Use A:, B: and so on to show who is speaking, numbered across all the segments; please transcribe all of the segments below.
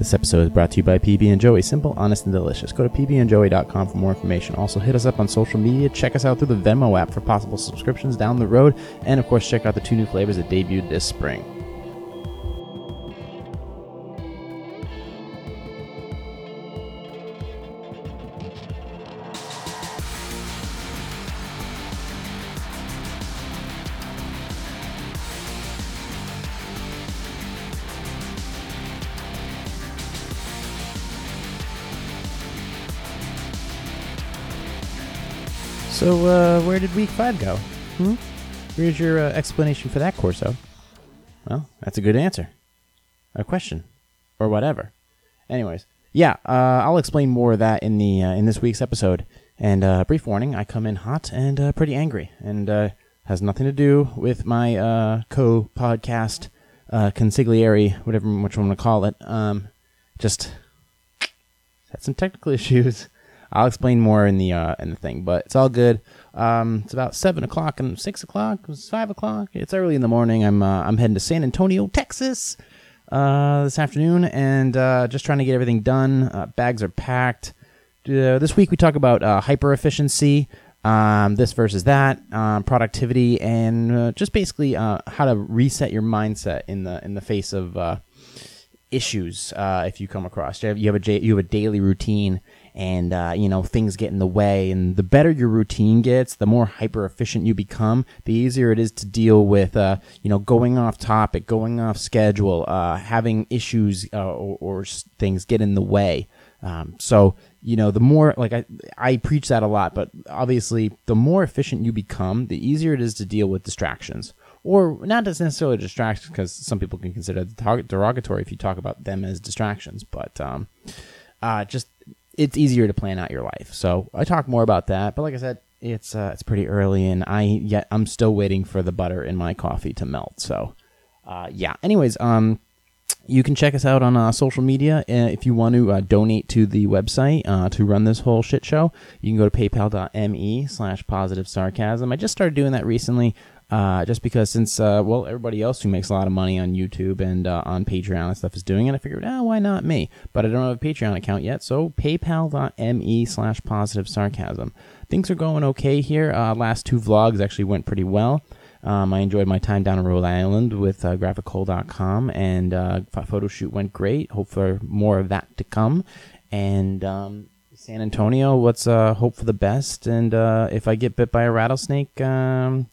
A: This episode is brought to you by PB and Joey. Simple, honest, and delicious. Go to pbandjoey.com for more information. Also, hit us up on social media. Check us out through the Venmo app for possible subscriptions down the road. And of course, check out the two new flavors that debuted this spring. So, uh, where did week five go? Hmm? Where's your uh, explanation for that, Corso? Well, that's a good answer. A question, or whatever. Anyways, yeah, uh, I'll explain more of that in the uh, in this week's episode. And uh, brief warning: I come in hot and uh, pretty angry, and has nothing to do with my co-podcast consigliere, whatever which one to call it. Um, just had some technical issues. I'll explain more in the uh, in the thing, but it's all good. Um, it's about seven o'clock and six o'clock. It's five o'clock. It's early in the morning. I'm uh, I'm heading to San Antonio, Texas, uh, this afternoon, and uh, just trying to get everything done. Uh, bags are packed. Uh, this week we talk about uh, hyper efficiency, um, this versus that, um, productivity, and uh, just basically uh, how to reset your mindset in the in the face of uh, issues uh, if you come across. You have, you have a you have a daily routine, and uh, you know things get in the way. And the better your routine gets, the more hyper efficient you become. The easier it is to deal with, uh, you know, going off topic, going off schedule, uh, having issues uh, or, or things get in the way. Um, so you know, the more like I I preach that a lot, but obviously the more efficient you become, the easier it is to deal with distractions or not necessarily distractions because some people can consider it derogatory if you talk about them as distractions but um, uh, just it's easier to plan out your life so i talk more about that but like i said it's uh, it's pretty early and i yet i'm still waiting for the butter in my coffee to melt so uh, yeah anyways um you can check us out on uh, social media uh, if you want to uh, donate to the website uh, to run this whole shit show. You can go to paypal.me slash positive sarcasm. I just started doing that recently uh, just because since, uh, well, everybody else who makes a lot of money on YouTube and uh, on Patreon and stuff is doing it, I figured, ah, why not me? But I don't have a Patreon account yet, so paypal.me slash positive sarcasm. Things are going okay here. Uh, last two vlogs actually went pretty well. Um, I enjoyed my time down in Rhode Island with uh, graphichole.com, and uh, photo shoot went great. Hope for more of that to come. And um, San Antonio, let's uh, hope for the best. And uh, if I get bit by a rattlesnake, um,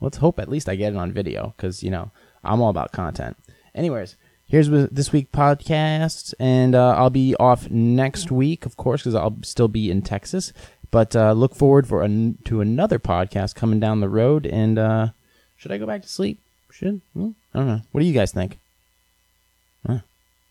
A: let's hope at least I get it on video because, you know, I'm all about content. Anyways, here's this week podcast, and uh, I'll be off next week, of course, because I'll still be in Texas. But uh, look forward for an, to another podcast coming down the road. And uh, should I go back to sleep? Should Hmm, I don't know. What do you guys think? Huh.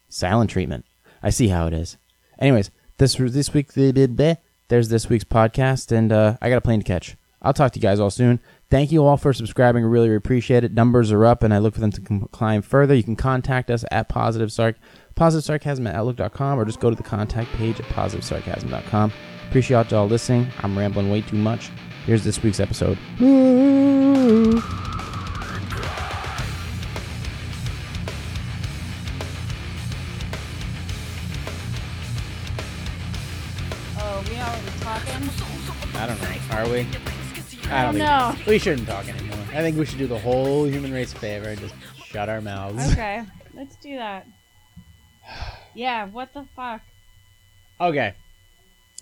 A: Silent treatment. I see how it is. Anyways, this this week there's this week's podcast, and uh, I got a plane to catch. I'll talk to you guys all soon. Thank you all for subscribing. I really appreciate it. Numbers are up, and I look for them to com- climb further. You can contact us at positive sarc, positive sarcasm at outlook.com, or just go to the contact page at positivesarcasm.com. Appreciate y'all listening. I'm rambling way too much. Here's this week's episode.
B: Oh, we already talking?
A: I don't know. Are we? I don't
B: No.
A: think we shouldn't talk anymore. I think we should do the whole human race a favor and just shut our mouths.
B: Okay, let's do that. Yeah, what the fuck?
A: Okay.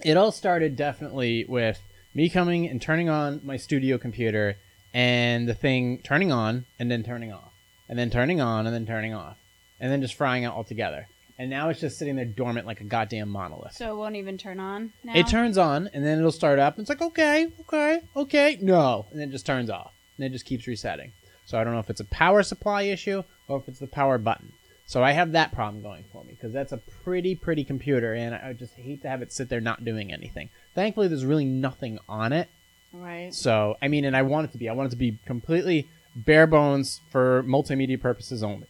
A: It all started definitely with me coming and turning on my studio computer and the thing turning on and then turning off. And then turning on and then turning off. And then just frying out altogether. And now it's just sitting there dormant like a goddamn monolith.
B: So it won't even turn on now?
A: It turns on and then it'll start up and it's like, okay, okay, okay, no. And then it just turns off. And it just keeps resetting. So I don't know if it's a power supply issue or if it's the power button. So I have that problem going for me because that's a pretty, pretty computer and I just hate to have it sit there not doing anything. Thankfully, there's really nothing on it.
B: Right.
A: So, I mean, and I want it to be. I want it to be completely bare bones for multimedia purposes only.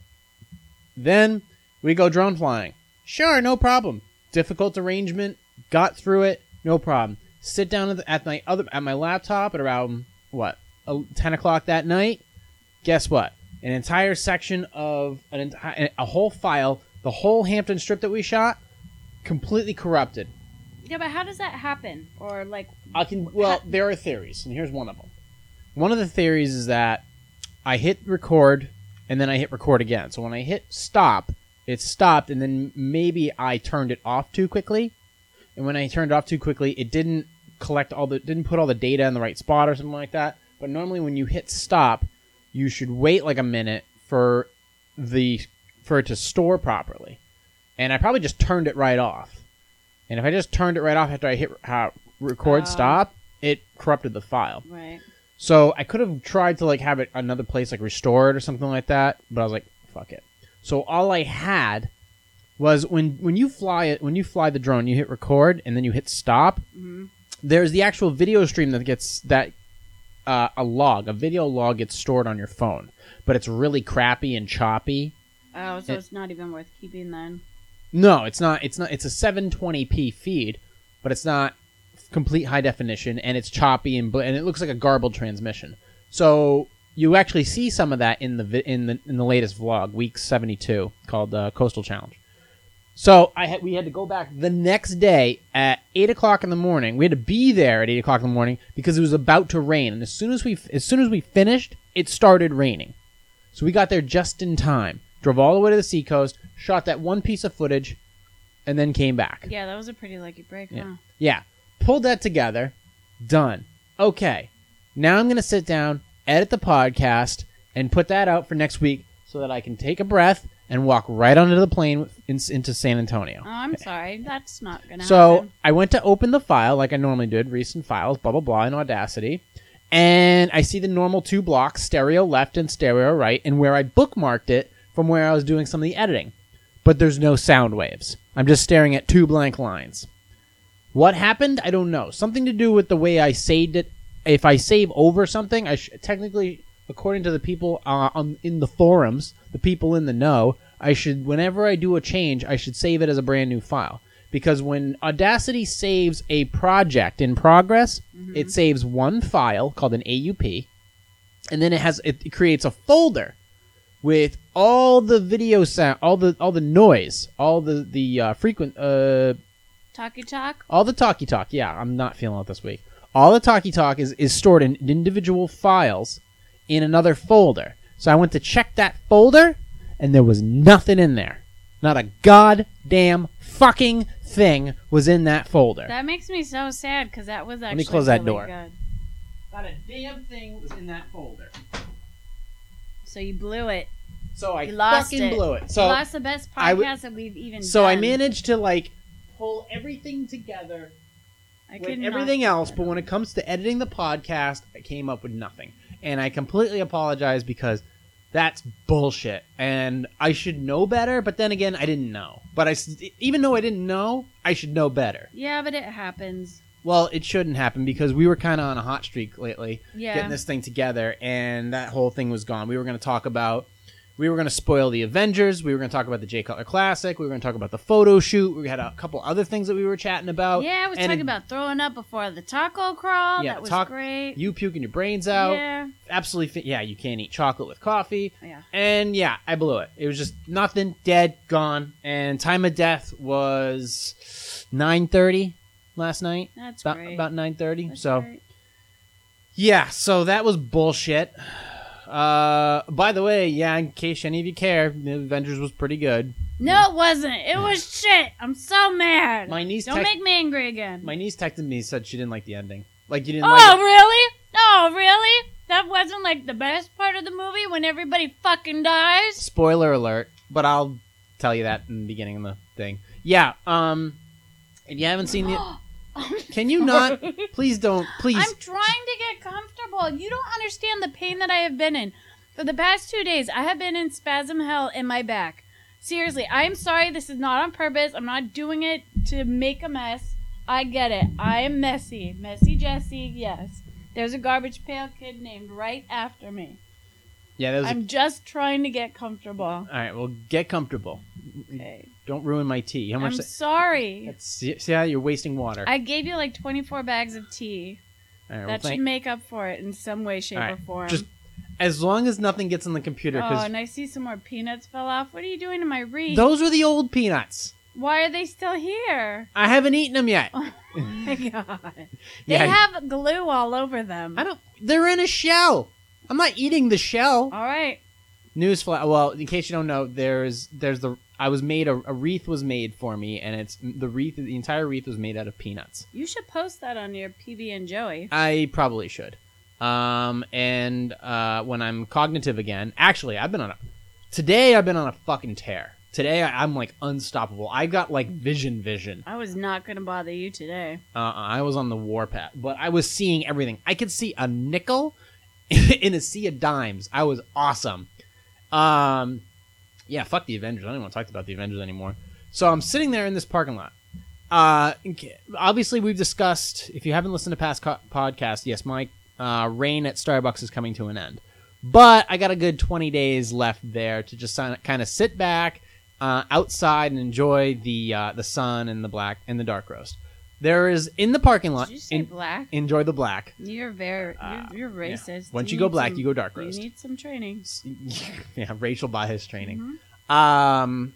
A: Then we go drone flying. Sure, no problem. Difficult arrangement. Got through it. No problem. Sit down at, the, at my other at my laptop at around what ten o'clock that night. Guess what? An entire section of an entire a whole file the whole Hampton strip that we shot, completely corrupted.
B: Yeah, but how does that happen? Or like,
A: I can. Well, there are theories, and here's one of them. One of the theories is that I hit record, and then I hit record again. So when I hit stop, it stopped, and then maybe I turned it off too quickly. And when I turned it off too quickly, it didn't collect all the didn't put all the data in the right spot or something like that. But normally, when you hit stop, you should wait like a minute for the for it to store properly. And I probably just turned it right off. And if I just turned it right off after I hit uh, record
B: Oh.
A: stop, it corrupted the file.
B: right?
A: So I could have tried to like have it another place like restored or something like that, but I was like, fuck it. So all I had was when when you fly it when you fly the drone, you hit record and then you hit stop.
B: Mhm.
A: There's the actual video stream that gets that uh, a log, a video log gets stored on your phone, but it's really crappy and choppy.
B: Oh, so
A: It-
B: it's not even worth keeping then.
A: No, it's not. It's not. It's a 720p feed, but it's not complete high definition, and it's choppy and bl- and it looks like a garbled transmission. So you actually see some of that in the vi- in the in the latest vlog, week 72, called uh, Coastal Challenge. So I had we had to go back the next day at eight o'clock in the morning. We had to be there at eight o'clock in the morning because it was about to rain, and as soon as we as soon as we finished, it started raining. So we got there just in time. Drove all the way to the seacoast, shot that one piece of footage, and then came back.
B: Yeah, that was a pretty lucky break,
A: Yeah.
B: huh?
A: Yeah. Pulled that together. Done. Okay. Now I'm going to sit down, edit the podcast, and put that out for next week so that I can take a breath and walk right onto the plane in, into San Antonio.
B: Oh, I'm sorry. That's not gonna
A: So
B: happen.
A: I went to open the file like I normally did, recent files, blah blah blah, in Audacity, and I see the normal two blocks, stereo left and stereo right, and where I bookmarked it from where I was doing some of the editing, but there's no sound waves. I'm just staring at two blank lines. What happened? I don't know. Something to do with the way I saved it. If I save over something, I sh- technically, according to the people uh, on, in the forums, the people in the know, I should, whenever I do a change, I should save it as a brand new file. Because when Audacity saves a project in progress, it saves one file called an AUP, and then it has it creates a folder with all the video sound, all the all the noise, all the the uh, frequent uh,
B: Talkie talk.
A: all the talkie talk. Yeah, I'm not feeling it this week. All the talkie talk is, is stored in individual files in another folder. So I went to check that folder, and there was nothing in there. Not a goddamn fucking thing was in that folder.
B: That makes me so sad because that was actually
A: me close that
B: really
A: door.
B: Good.
A: Not a damn thing was in that folder.
B: So you blew it.
A: So I
B: You lost
A: fucking
B: it.
A: blew it.
B: you
A: So
B: lost the best
A: I w-
B: podcast that we've even
A: so I managed to like pull everything together
B: I
A: with everything else, but when it comes to editing the podcast, I came up with nothing. And I completely apologize because that's bullshit. And I should know better, but then again, I didn't know. But I, even though I didn't know, I should know better.
B: Yeah, but it happens.
A: Well, it shouldn't happen because we were kind of on a hot streak lately,
B: Yeah.
A: getting this thing together, and that whole thing was gone. We were going to talk about, we were going to spoil the Avengers. We were going to talk about the Jay Cutler Classic. We were going to talk about the photo shoot. We had a couple other things that we were chatting about.
B: yeah, I was
A: and
B: talking
A: it-
B: about throwing up before the taco crawl.
A: Yeah,
B: that was great.
A: you puking your brains out.
B: Yeah.
A: Absolutely, fi- yeah. You can't eat chocolate with coffee.
B: Yeah.
A: And yeah, I blew it. It was just nothing, dead, gone. And time of death was nine thirty last night.
B: That's
A: About
B: great.
A: about nine thirty.
B: That's
A: So
B: great.
A: yeah, so that was bullshit. Uh, by the way, yeah, in case any of you care, the Avengers was pretty good.
B: No, it wasn't. It was shit. I'm so mad.
A: My niece,
B: Don't
A: text-
B: make me angry again.
A: my niece texted me said she didn't like the ending. Like you didn't
B: oh,
A: like
B: really? Oh, really? That wasn't like the best part of the movie when everybody fucking dies?
A: Spoiler alert, but I'll tell you that in the beginning of the thing. Yeah, um, if you haven't seen the, can you not? Please don't. Please.
B: I'm trying to get comfortable. You don't understand the pain that I have been in. For the past two days, I have been in spasm hell in my back. Seriously, I'm sorry. This is not on purpose. I'm not doing it to make a mess. I get it. I am messy. Messy Jessie, yes. There's a garbage pail kid named right after me.
A: Yeah, that was.
B: I'm just trying to get comfortable.
A: all right, well, get comfortable.
B: Okay.
A: Don't ruin my tea. How much?
B: I'm
A: that-
B: sorry.
A: that's, see, how you're wasting water.
B: I gave you like 24 bags of tea.
A: all right, well,
B: That
A: thank-
B: should make up for it in some way, shape, or form.
A: Just as long as nothing gets on the computer,
B: Oh, and I see some more peanuts fell off. What are you doing to my wreath?
A: those are the old peanuts.
B: Why are they still here?
A: I haven't eaten them yet.
B: Oh my god. They
A: Yeah.
B: have glue all over them.
A: I don't. They're in a shell. I'm not eating the shell.
B: All right.
A: Newsflash. Well, in case you don't know, there's there's the I was made a, a wreath was made for me, and it's the wreath. The entire wreath was made out of peanuts.
B: You should post that on your PB and Joey.
A: I probably should. Um, and uh, when I'm cognitive again, actually, I've been on a today. I've been on a fucking tear. Today, I, I'm like unstoppable. I got like vision, vision.
B: I was not going to bother you today.
A: Uh, I was on the warpath, but I was seeing everything. I could see a nickel in a sea of dimes. I was awesome. Um, yeah, fuck the Avengers. I don't even want to talk about the Avengers anymore. So I'm sitting there in this parking lot. Uh, obviously, we've discussed. If you haven't listened to past co- podcasts, yes, my uh, reign at Starbucks is coming to an end. But I got a good 20 days left there to just kind of sit back uh, outside and enjoy the uh, the sun and the black and the dark roast. There is in the parking lot.
B: Did you say
A: in-
B: black?
A: enjoy the black.
B: You're very,
A: Uh,
B: you're, you're
A: yeah.
B: racist.
A: Once you go
B: need
A: black,
B: some-
A: you go dark roast.
B: You need some training.
A: yeah, racial Bias training.
B: Mhm.
A: Um,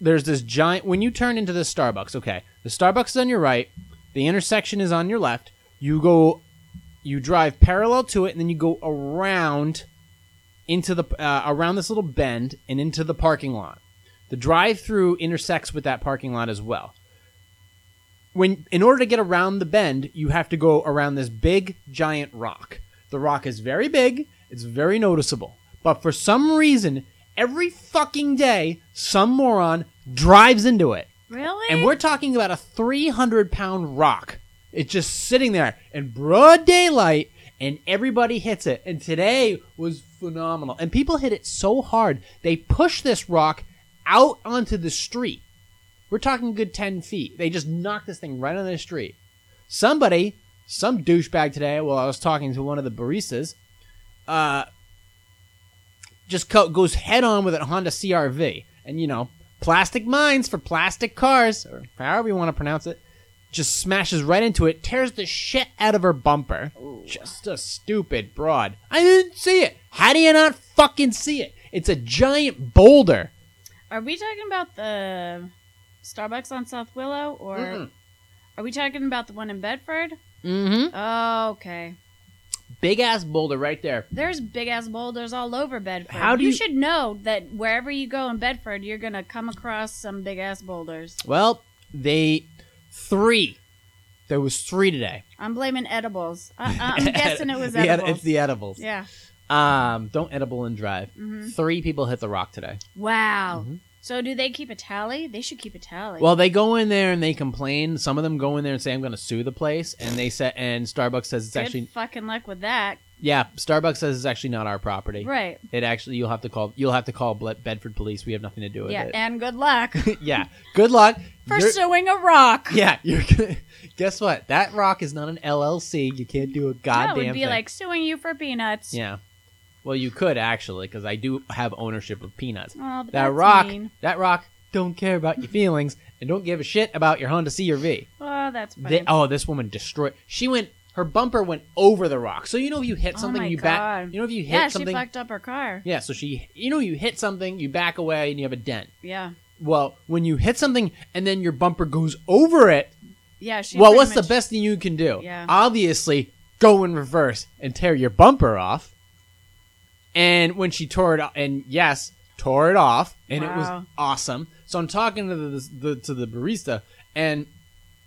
A: there's this giant. When you turn into the Starbucks, okay, the Starbucks is on your right, the intersection is on your left. You go, you drive parallel to it, and then you go around into the uh, around this little bend and into the parking lot. The drive-through intersects with that parking lot as well. When in order to get around the bend, you have to go around this big giant rock. The rock is very big, it's very noticeable. But for some reason, every fucking day, some moron drives into it.
B: Really?
A: And we're talking about a 300 pound rock. It's just sitting there in broad daylight, and everybody hits it. And today was phenomenal. And people hit it so hard, they push this rock out onto the street. We're talking good 10 feet. They just knocked this thing right on the street. Somebody, some douchebag today, while I was talking to one of the baristas, uh, just co- goes head on with a Honda CRV. And, you know, plastic mines for plastic cars, or however you want to pronounce it, just smashes right into it, tears the shit out of her bumper. Just a stupid broad. I didn't see it. How do you not fucking see it? It's a giant boulder.
B: Are we talking about the Starbucks on South Willow, or
A: Mm-mm.
B: are we talking about the one in Bedford?
A: Mm-hmm.
B: Oh, okay.
A: Big ass boulder right there.
B: There's big ass boulders all over Bedford.
A: How do
B: you
A: you-
B: should know that wherever you go in Bedford, you're gonna come across some big ass boulders.
A: Well, they three. There was three today.
B: I'm blaming edibles. I, I'm guessing it was
A: The ed-
B: edibles.
A: it's the edibles.
B: yeah.
A: Um, don't edible and drive.
B: hmm
A: Three people hit the rock today.
B: Wow.
A: Mhm.
B: So do they keep a tally? They should keep a tally.
A: Well, they go in there and they complain. Some of them go in there and say, "I'm going to sue the place," and they say, and Starbucks says it's
B: good
A: actually,
B: fucking luck with that.
A: yeah, Starbucks says it's actually not our property.
B: Right.
A: It actually, you'll have to call, you'll have to call Bedford Police. We have nothing to do with
B: Yeah.
A: it.
B: Yeah, and good luck
A: yeah. Good luck.
B: for
A: You're-
B: suing a rock.
A: yeah, you're gonna. Guess what? That rock is not an LLC. You can't do a goddamn
B: that would be
A: thing.
B: like suing you for peanuts.
A: yeah. Well, you could actually, because I do have ownership of peanuts.
B: Oh, but
A: That
B: that's
A: rock,
B: mean.
A: that rock, don't care about your feelings and don't give a shit about your Honda CRV.
B: Oh, that's funny.
A: They, oh, this woman destroyed. She went. Her bumper went over the rock. So you know if you hit
B: Oh
A: something,
B: my
A: you back. You know if you hit
B: yeah,
A: something.
B: she fucked up her car.
A: yeah. So she. You know you hit something, you back away, and you have a dent.
B: Yeah.
A: Well, when you hit something and then your bumper goes over it,
B: Yeah, she
A: well, what's
B: much-
A: the best thing you can do?
B: Yeah.
A: Obviously, go in reverse and tear your bumper off. And when she tore it off, and yes, tore it off, and it was awesome. So I'm talking to the, the to the barista, and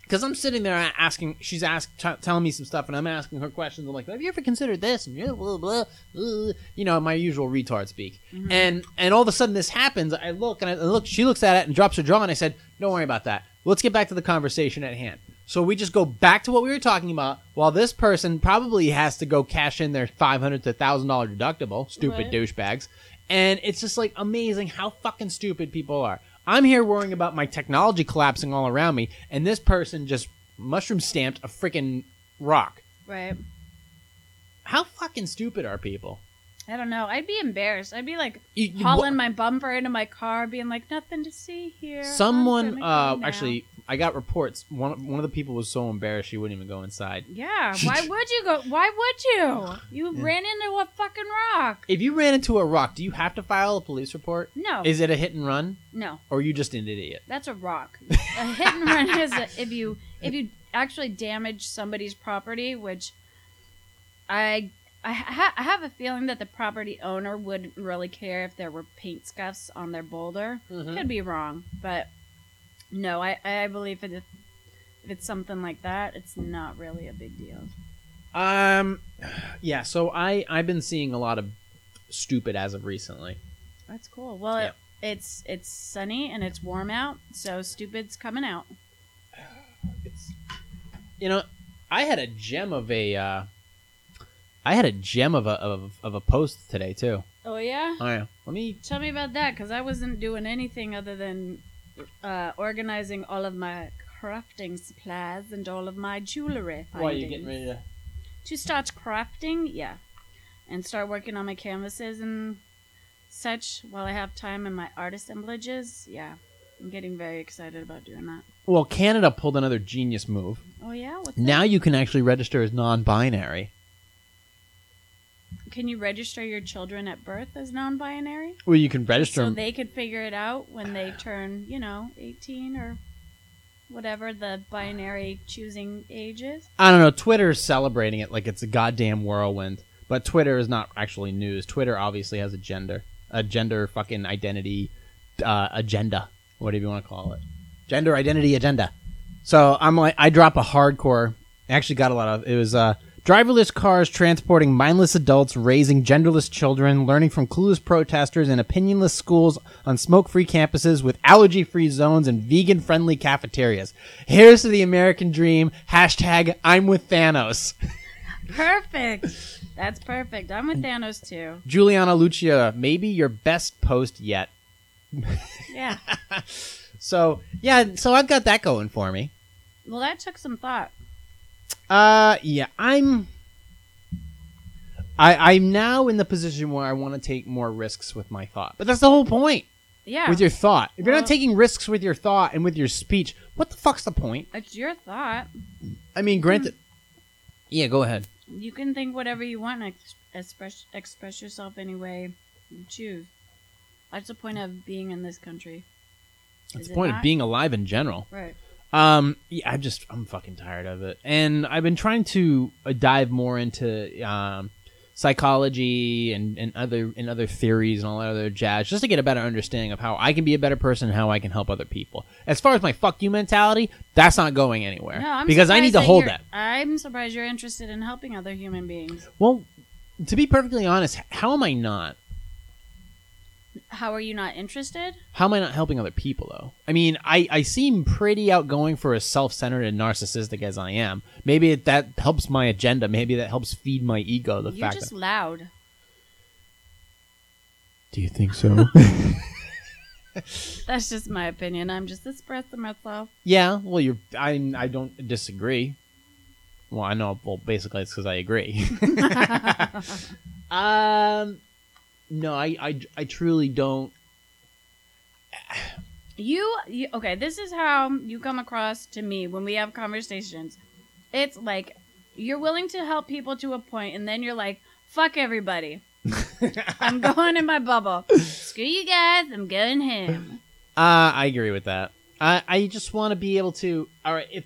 A: because I'm sitting there asking, she's ask t- telling me some stuff, and I'm asking her questions. I'm like, "Have you ever considered this?" And blah blah blah, blah. you know, my usual retard speak.
B: Mm-hmm.
A: And and all of a sudden this happens. I look and I look. She looks at it and drops her jaw, and I said, "Don't worry about that. Let's get back to the conversation at hand." So we just go back to what we were talking about, while this person probably has to go cash in their five hundred to thousand dollar deductible. Stupid
B: Right.
A: douchebags. And it's just like amazing how fucking stupid people are. I'm here worrying about my technology collapsing all around me, and this person just mushroom stamped a freaking rock.
B: Right.
A: How fucking stupid are people?
B: I don't know. I'd be embarrassed. I'd be like
A: You- you-
B: hauling my bumper into my car, being like, "Nothing to see here."
A: Someone, uh, actually, I got reports. One one of the people was so embarrassed she wouldn't even go inside.
B: Yeah, why would you go? Why would you? You ran into a fucking rock.
A: If you ran into a rock, do you have to file a police report?
B: No,
A: Is it a hit and run,
B: no,
A: or are you just an idiot?
B: that's a rock. A hit and run is a, if you if you actually damage somebody's property, which I I, ha- I have a feeling that the property owner wouldn't really care if there were paint scuffs on their boulder.
A: Mhm.
B: Could be wrong, but no, I I believe if it, if it's something like that, it's not really a big deal.
A: Um, yeah. So I I've been seeing a lot of stupid as of recently.
B: That's cool. Well,
A: Yeah.
B: it, it's it's sunny and it's warm out, so stupid's coming out.
A: It's you know I had a gem of a uh, I had a gem of a of, of a post today too.
B: Oh yeah.
A: Oh yeah. Let me.
B: Tell me about that, because I wasn't doing anything other than uh, organizing all of my crafting supplies and all of my jewelry.
A: Why are you getting ready to?
B: to start crafting? Yeah, and start working on my canvases and such while I have time in my art assemblages. Yeah, I'm getting very excited about doing that.
A: Well, Canada pulled another genius move.
B: Oh yeah, what's
A: Now
B: that?
A: you can actually register as non-binary.
B: Can you register your children at birth as non-binary?
A: Well, you can register.
B: so
A: 'em-
B: they could figure it out when they turn, you know, 18 or whatever the binary choosing age is.
A: I don't know. Twitter is celebrating it like it's a goddamn whirlwind. But Twitter is not actually news. Twitter obviously has a gender, a gender fucking identity uh, agenda, whatever you want to call it, gender identity agenda. So I'm like, I drop a hardcore. I actually got a lot of. It was uh, driverless cars transporting mindless adults, raising genderless children, learning from clueless protesters, and opinionless schools on smoke-free campuses with allergy-free zones and vegan-friendly cafeterias. Here's to the American dream. Hashtag I'm with Thanos.
B: Perfect. That's perfect. I'm with Thanos too.
A: Juliana Lucia, maybe your best post yet.
B: Yeah.
A: So yeah, so I've got that going for me.
B: Well, that took some thought.
A: Uh, yeah, I'm. I I'm now in the position where I want to take more risks with my thought, but that's the whole point
B: Yeah.
A: with your thought. If you're
B: Well-
A: not taking risks with your thought and with your speech, what the fuck's the point?
B: it's your thought.
A: I mean, granted. Yeah, go ahead.
B: You can think whatever you want and ex- express express yourself any way you choose. That's the point of being in this country.
A: That's
B: Is
A: the
B: it
A: point of
B: not?
A: being alive in general.
B: Right.
A: Um, yeah, I'm just I'm fucking tired of it, and I've been trying to uh, dive more into um, psychology and, and other and other theories and all that other jazz, just to get a better understanding of how I can be a better person and how I can help other people. As far as my fuck you mentality, that's not going anywhere
B: No, I'm
A: because I need to
B: surprised
A: hold
B: you're-
A: that.
B: I'm surprised you're interested in helping other human beings.
A: Well, to be perfectly honest, how am I not?
B: How are you not interested?
A: How am I not helping other people though? I mean, I, I seem pretty outgoing for as self centered and narcissistic as I am. Maybe it, that helps my agenda. Maybe that helps feed my ego. The
B: You're
A: fact
B: just
A: that.
B: loud.
A: Do you think so?
B: That's just my opinion. I'm just expressing myself.
A: yeah. Well, you're. I I don't disagree. Well, I know. Well, basically, it's because I agree. um, no, I, I I truly don't.
B: You, you okay? This is how you come across to me when we have conversations. It's like you're willing to help people to a point, and then you're like, "Fuck everybody." I'm going in my bubble. Screw you guys. I'm going home.
A: Uh, I agree with that. I I just want to be able to. All right, if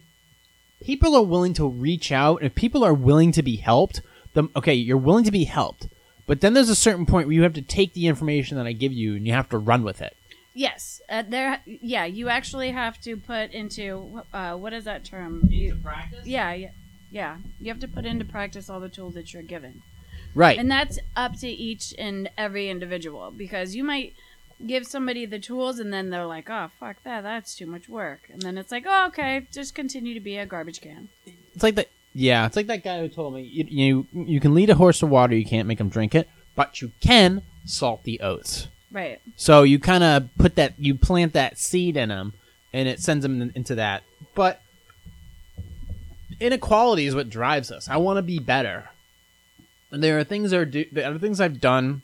A: people are willing to reach out, if people are willing to be helped, then okay, you're willing to be helped. But then there's a certain point where you have to take the information that I give you and you have to run with it.
B: Yes, uh, there. Yeah, you actually have to put into uh, what is that term? You,
A: practice.
B: yeah, yeah, yeah. You have to put into practice all the tools that you're given.
A: Right.
B: And that's up to each and every individual because you might give somebody the tools and then they're like, oh, fuck that. That's too much work. And then it's like, oh, okay, just continue to be a garbage can.
A: It's like that. Yeah, it's like that guy who told me you you, you can lead a horse to water, you can't make him drink it, but you can salt the oats.
B: Right.
A: So you kind of put that, you plant that seed in them, and it sends them into that. But inequality is what drives us. I want to be better. And there are things that are do, there are things I've done,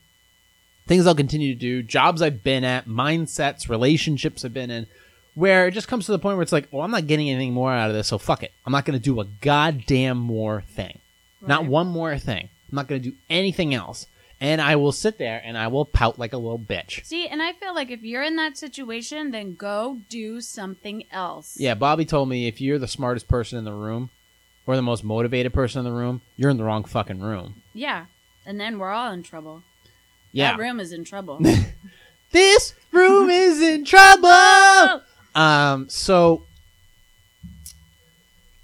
A: things I'll continue to do, jobs I've been at, mindsets, relationships I've been in, where it just comes to the point where it's like, well, I'm not getting anything more out of this, so fuck it. I'm not going to do a goddamn more thing. Not one more thing. I'm not going to do anything else. And I will sit there and I will pout like a little bitch.
B: See, and I feel like if you're in that situation, then go do something else.
A: Yeah, Bobby told me if you're the smartest person in the room or the most motivated person in the room, you're in the wrong fucking room.
B: Yeah. And then we're all in trouble.
A: Yeah.
B: That room is in trouble.
A: This room is in trouble. Um, so,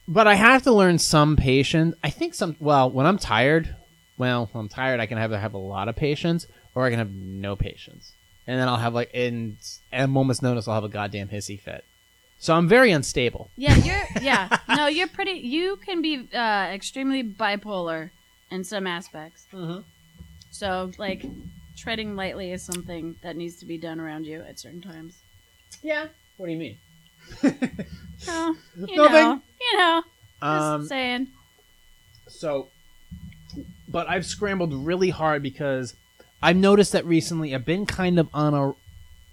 A: but I have to learn some patience. I think some. Well, when I'm tired, well, when I'm tired, I can either have a lot of patience or I can have no patience, and then I'll have like in at a moment's notice, I'll have a goddamn hissy fit. So I'm very unstable.
B: Yeah, you're. Yeah, no, you're pretty. You can be uh, extremely bipolar in some aspects.
A: Mhm.
B: So, like, treading lightly is something that needs to be done around you at certain times.
A: Yeah. What do you mean?
B: Oh, you
A: Nothing.
B: know, you know, just
A: Um,
B: saying.
A: So, but I've scrambled really hard because I've noticed that recently I've been kind of on a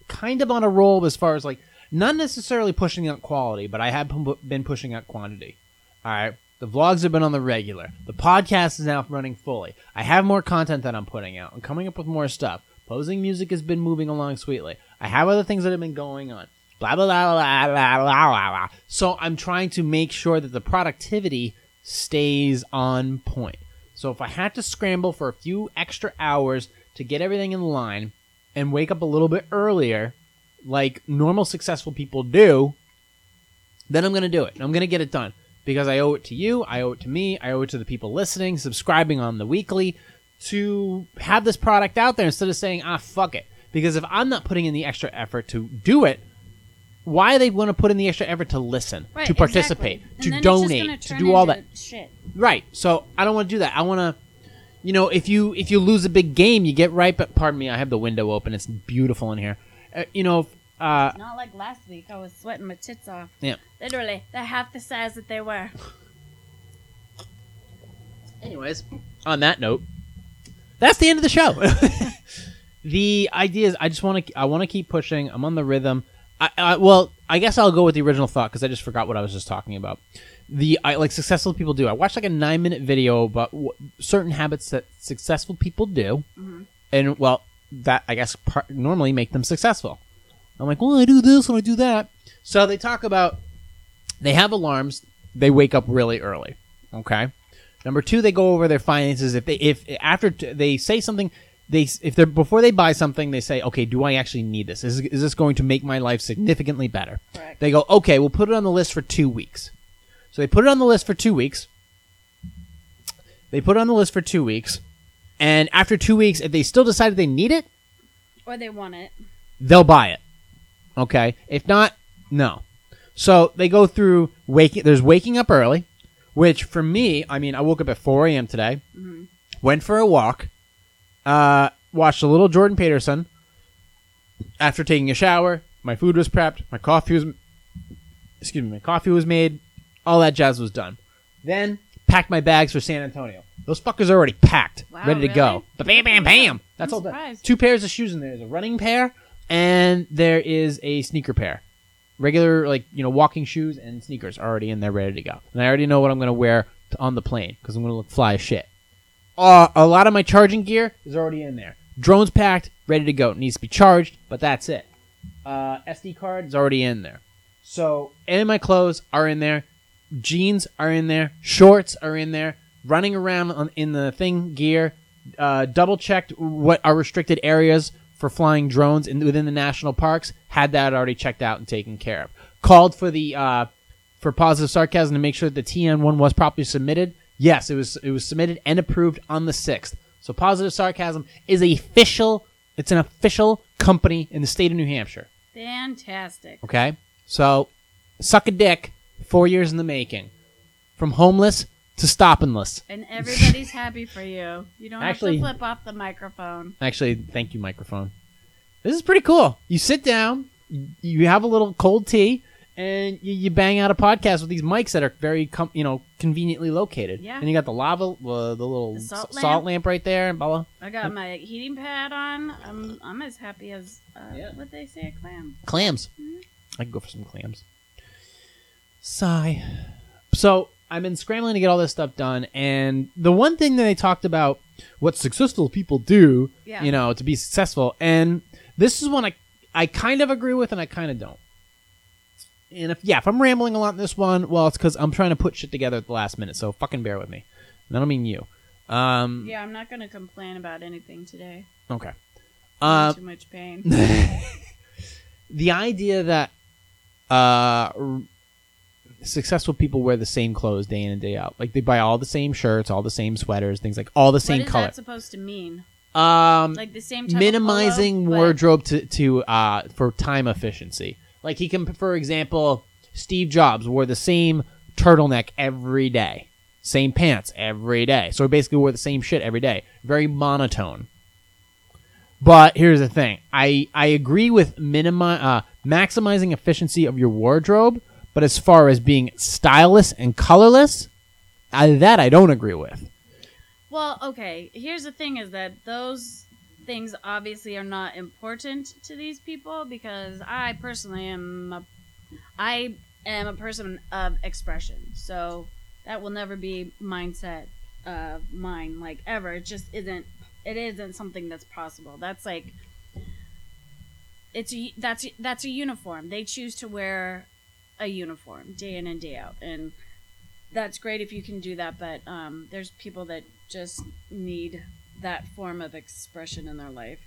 A: kind of on a roll as far as like not necessarily pushing out quality, but I have pu- been pushing out quantity. All right. The vlogs have been on the regular. The podcast is now running fully. I have more content that I'm putting out. I'm coming up with more stuff. Posing music has been moving along sweetly. I have other things that have been going on. Blah blah blah blah blah blah blah. So I'm trying to make sure that the productivity stays on point. So if I had to scramble for a few extra hours to get everything in line and wake up a little bit earlier, like normal successful people do, then I'm going to do it. I'm going to get it done because I owe it to you, I owe it to me, I owe it to the people listening, subscribing on the weekly to have this product out there instead of saying, ah, fuck it. Because if I'm not putting in the extra effort to do it, why they want to put in the extra effort to listen,
B: Right,
A: to participate,
B: exactly.
A: To
B: then it's just gonna
A: donate, to do all that?
B: Shit.
A: Right. So I don't want to do that. I want to, you know, if you if you lose a big game, you get right. But pardon me, I have the window open. It's beautiful in here. Uh, you know, uh,
B: Not like last week. I was sweating my tits off.
A: yeah.
B: Literally, they're half the size that they were.
A: Anyways, on that note, that's the end of the show. the idea is, I just want to I want to keep pushing. I'm on the rhythm. I, I well, I guess I'll go with the original thought because I just forgot what I was just talking about. The I, like successful people do. I watched like a nine minute video about w- certain habits that successful people do, mm-hmm. and well, that I guess par- normally make them successful. I'm like, well, I do this and I do that. So they talk about they have alarms. They wake up really early. Okay. Number two, they go over their finances. If they if after t- they say something, they if they're before they buy something, they say, okay, do I actually need this? Is is this going to make my life significantly better?
B: Correct.
A: They go, okay, we'll put it on the list for two weeks. So they put it on the list for two weeks. They put it on the list for two weeks, and after two weeks, if they still decide they need it,
B: Or they want it.
A: they'll buy it. Okay. If not, no. So they go through waking. There's waking up early, which for me, I mean, I woke up at 4 a.m. today, mm-hmm. went for a walk, uh, watched a little Jordan Peterson. After taking a shower, my food was prepped, my coffee was, excuse me, my coffee was made, all that jazz was done. Then packed my bags for San Antonio. Those fuckers are already packed,
B: Wow,
A: ready to
B: really?
A: go. But bam, bam, bam. That's
B: I'm
A: all done. Two pairs of shoes in there. There's a running pair and there is a sneaker pair. Regular, like, you know, walking shoes and sneakers are already in there ready to go. And I already know what I'm going to wear on the plane because I'm going to look fly as shit. Uh, a lot of my charging gear is already in there. Drone's packed, ready to go. It needs to be charged, but that's it. Uh, SD card is already in there. So, and my clothes are in there. Jeans are in there. Shorts are in there. Running around on, in the thing gear. Uh, double checked what are restricted areas for flying drones in, within the national parks. Had that already checked out and taken care of. Called for the uh, for positive sarcasm to make sure that the TN one was properly submitted. Yes, it was it was submitted and approved on the sixth. So positive sarcasm is a official. It's an official company in the state of New Hampshire.
B: Fantastic.
A: Okay, so suck a dick. Four years in the making, from homeless to stoppingless.
B: And everybody's happy for you. You don't
A: Actually-
B: have to flip off the microphone.
A: Actually, thank you, microphone. This is pretty cool. You sit down, you- you have a little cold tea, and you, you bang out a podcast with these mics that are very, com- you know, conveniently located.
B: Yeah.
A: And you got the lava, uh, the little
B: The salt
A: s- salt
B: lamp.
A: right there, and blah.
B: I got my heating pad on. I'm I'm as happy as uh,
A: Yeah.
B: what they say a clam.
A: Clams. I can go for some clams. Sigh. So I've been scrambling to get all this stuff done, and the one thing that they talked about, what successful people do,
B: Yeah.
A: you know, to be successful, and this is one I I kind of agree with, and I kind of don't. And if yeah, if I'm rambling a lot in this one, well, it's because I'm trying to put shit together at the last minute. So fucking bear with me. And I don't mean you. Um,
B: Yeah, I'm not gonna complain about anything today.
A: Okay. Uh,
B: too much pain.
A: the idea that uh, r- successful people wear the same clothes day in and day out, like they buy all the same shirts, all the same sweaters, things like all the same
B: what is
A: color.
B: that supposed to mean?
A: um,
B: Like the same type of
A: minimizing
B: polo, but-
A: wardrobe to to uh for time efficiency. Like he can, for example, Steve Jobs wore the same turtleneck every day, same pants every day. So he basically wore the same shit every day. Very monotone. But here's the thing: I I agree with minimi- uh, maximizing efficiency of your wardrobe, but as far as being stylish and colorless, I, that I don't agree with.
B: Well, okay. Here's the thing: is that those things obviously are not important to these people because I personally am a, I am a person of expression, so that will never be mindset of mine, like ever. It just isn't. It isn't something that's possible. That's like. It's a that's that's a uniform. They choose to wear a uniform day in and day out, and that's great if you can do that but um, there's people that just need that form of expression in their life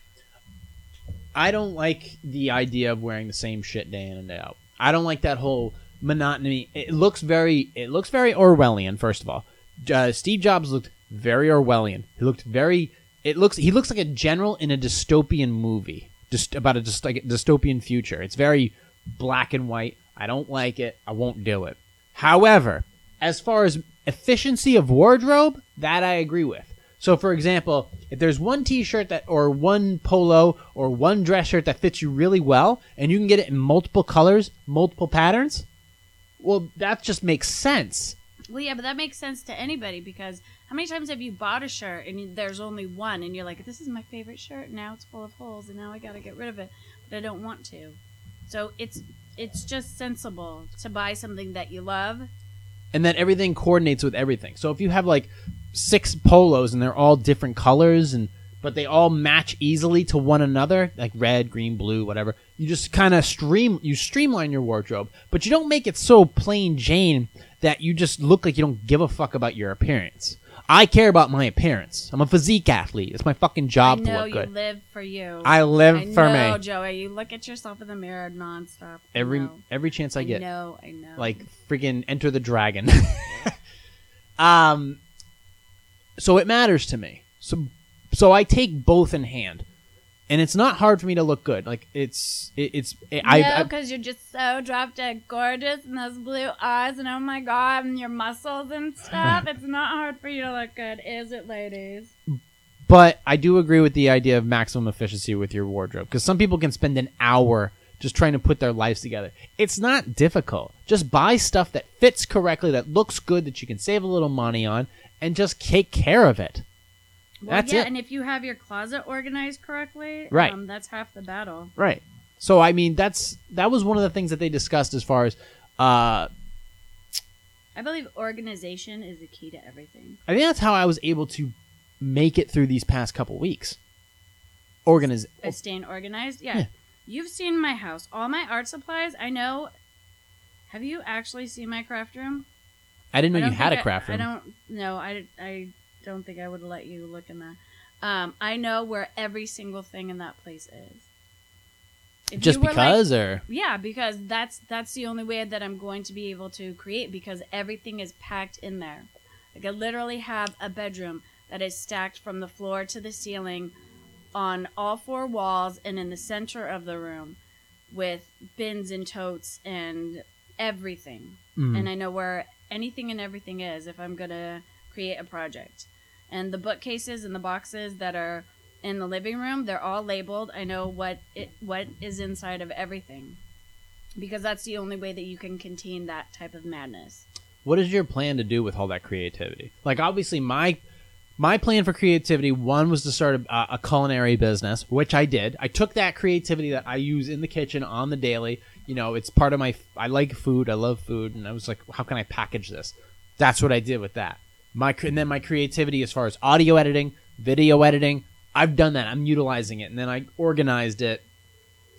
A: I don't like the idea of wearing the same shit day in and day out. I don't like that whole monotony. It looks very, it looks very Orwellian. First of all, uh, Steve Jobs looked very Orwellian. He looked very. It looks. He looks like a general in a dystopian movie, just about a a dystopian future. It's very black and white. I don't like it. I won't do it. However, as far as efficiency of wardrobe, that I agree with. So, for example, if there's one T-shirt that, or one polo, or one dress shirt that fits you really well, and you can get it in multiple colors, multiple patterns, well, that just makes sense.
B: well yeah but that makes sense to anybody because how many times have you bought a shirt and there's only one and you're like this is my favorite shirt now it's full of holes and now i gotta get rid of it but i don't want to so it's it's just sensible to buy something that you love
A: and then everything coordinates with everything. So if you have like six polos and they're all different colors and but they all match easily to one another, like red, green, blue, whatever. You just kind of stream you streamline your wardrobe, but you don't make it so plain Jane that you just look like you don't give a fuck about your appearance. I care about my appearance. I'm a physique athlete. It's my fucking job
B: i
A: to
B: know
A: look
B: you
A: good.
B: live for you
A: I live
B: I
A: for
B: know,
A: me
B: joey you look at yourself in the mirror nonstop
A: every every chance I
B: I
A: get.
B: know i know
A: like freaking enter the dragon um so it matters to me. So so i take both in hand. And it's not hard for me to look good. Like it's it, it's it, I,
B: because you're just so drop dead gorgeous and those blue eyes and oh my god and your muscles and stuff. it's not hard for you to look good, is it, ladies?
A: but i do agree with the idea of maximum efficiency with your wardrobe because some people can spend an hour just trying to put their lives together. It's not difficult. Just buy stuff that fits correctly that looks good that you can save a little money on and just take care of it
B: Well,
A: That's
B: yeah,
A: it.
B: and if you have your closet organized correctly,
A: Right.
B: um, that's half the battle.
A: Right. So I mean that's that was one of the things that they discussed as far as uh
B: I believe organization is the key to everything.
A: I think that's how I was able to make it through these past couple weeks. Organize
B: staying organized. Yeah.
A: Yeah.
B: You've seen my house. All my art supplies, I know. Have you actually seen my craft room?
A: I didn't know
B: I
A: you had a
B: I-
A: craft room.
B: I don't know. I, I don't think I would let you look in that. Um, I know where every single thing in that place is. If
A: Just
B: were like-
A: because or
B: yeah, because that's that's the only way that I'm going to be able to create because everything is packed in there. Like I literally have a bedroom that is stacked from the floor to the ceiling on all four walls and in the center of the room with bins and totes and everything.
A: Mhm.
B: And I know where anything and everything is if I'm going to create a project. And the bookcases and the boxes that are in the living room, they're all labeled. I know what it what is inside of everything. Because that's the only way that you can contain that type of madness.
A: what is your plan to do with all that creativity? Like obviously my my plan for creativity one was to start a, a culinary business, which I did. I took that creativity that I use in the kitchen on the daily, you know, it's part of my. I like food. I love food, and I was like, how can I package this? That's what I did with that. My and then my creativity as far as audio editing, video editing, I've done that. I'm utilizing it, and then I organized it,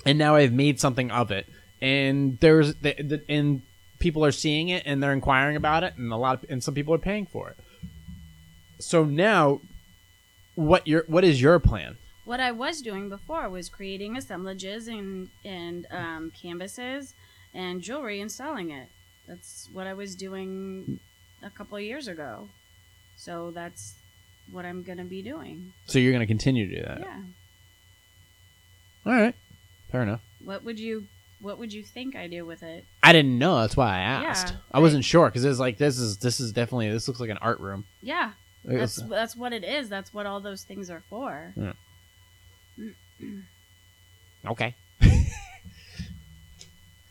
A: and now I've made something of it. And there's the, the and people are seeing it, and they're inquiring about it, and a lot of and some people are paying for it. So now, what your what is your plan?
B: What I was doing before was creating assemblages and and um, canvases and jewelry and selling it. That's what I was doing a couple of years ago. So that's what I'm gonna be doing.
A: So you're going to continue to do that?
B: Yeah.
A: All right, fair enough.
B: What would you What would you think I do with it?
A: I didn't know. That's why I asked.
B: Yeah,
A: I wasn't sure because it's like this is this is definitely this looks like an art room.
B: Yeah, that's that's what it is. That's what all those things are for.
A: Okay.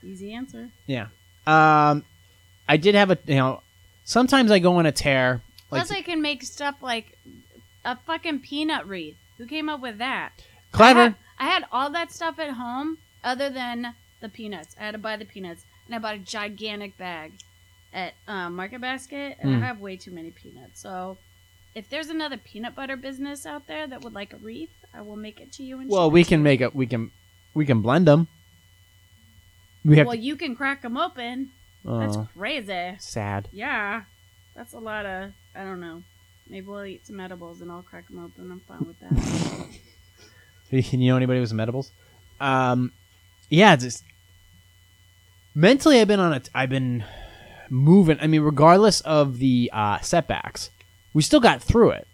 B: Easy answer.
A: Yeah. Um, I did have a you know. Sometimes I go on a tear. Like
B: Plus, I can make stuff like a fucking peanut wreath. Who came up with that?
A: clever.
B: I had, I had all that stuff at home other than the peanuts. I had to buy the peanuts, and I bought a gigantic bag at um, Market Basket, and
A: Hmm.
B: I have way too many peanuts. So, if there's another peanut butter business out there that would like a wreath, I will make it to you. And
A: well, we can make it. We can we can blend them. We have
B: Well, you can crack them open. That's crazy.
A: sad.
B: Yeah, that's a lot of. I don't know. Maybe we'll eat some edibles and I'll crack them open. I'm fine with that.
A: You know anybody with some edibles? Um, yeah, just mentally, I've been on a. I've been moving. I mean, regardless of the uh, setbacks, we still got through it.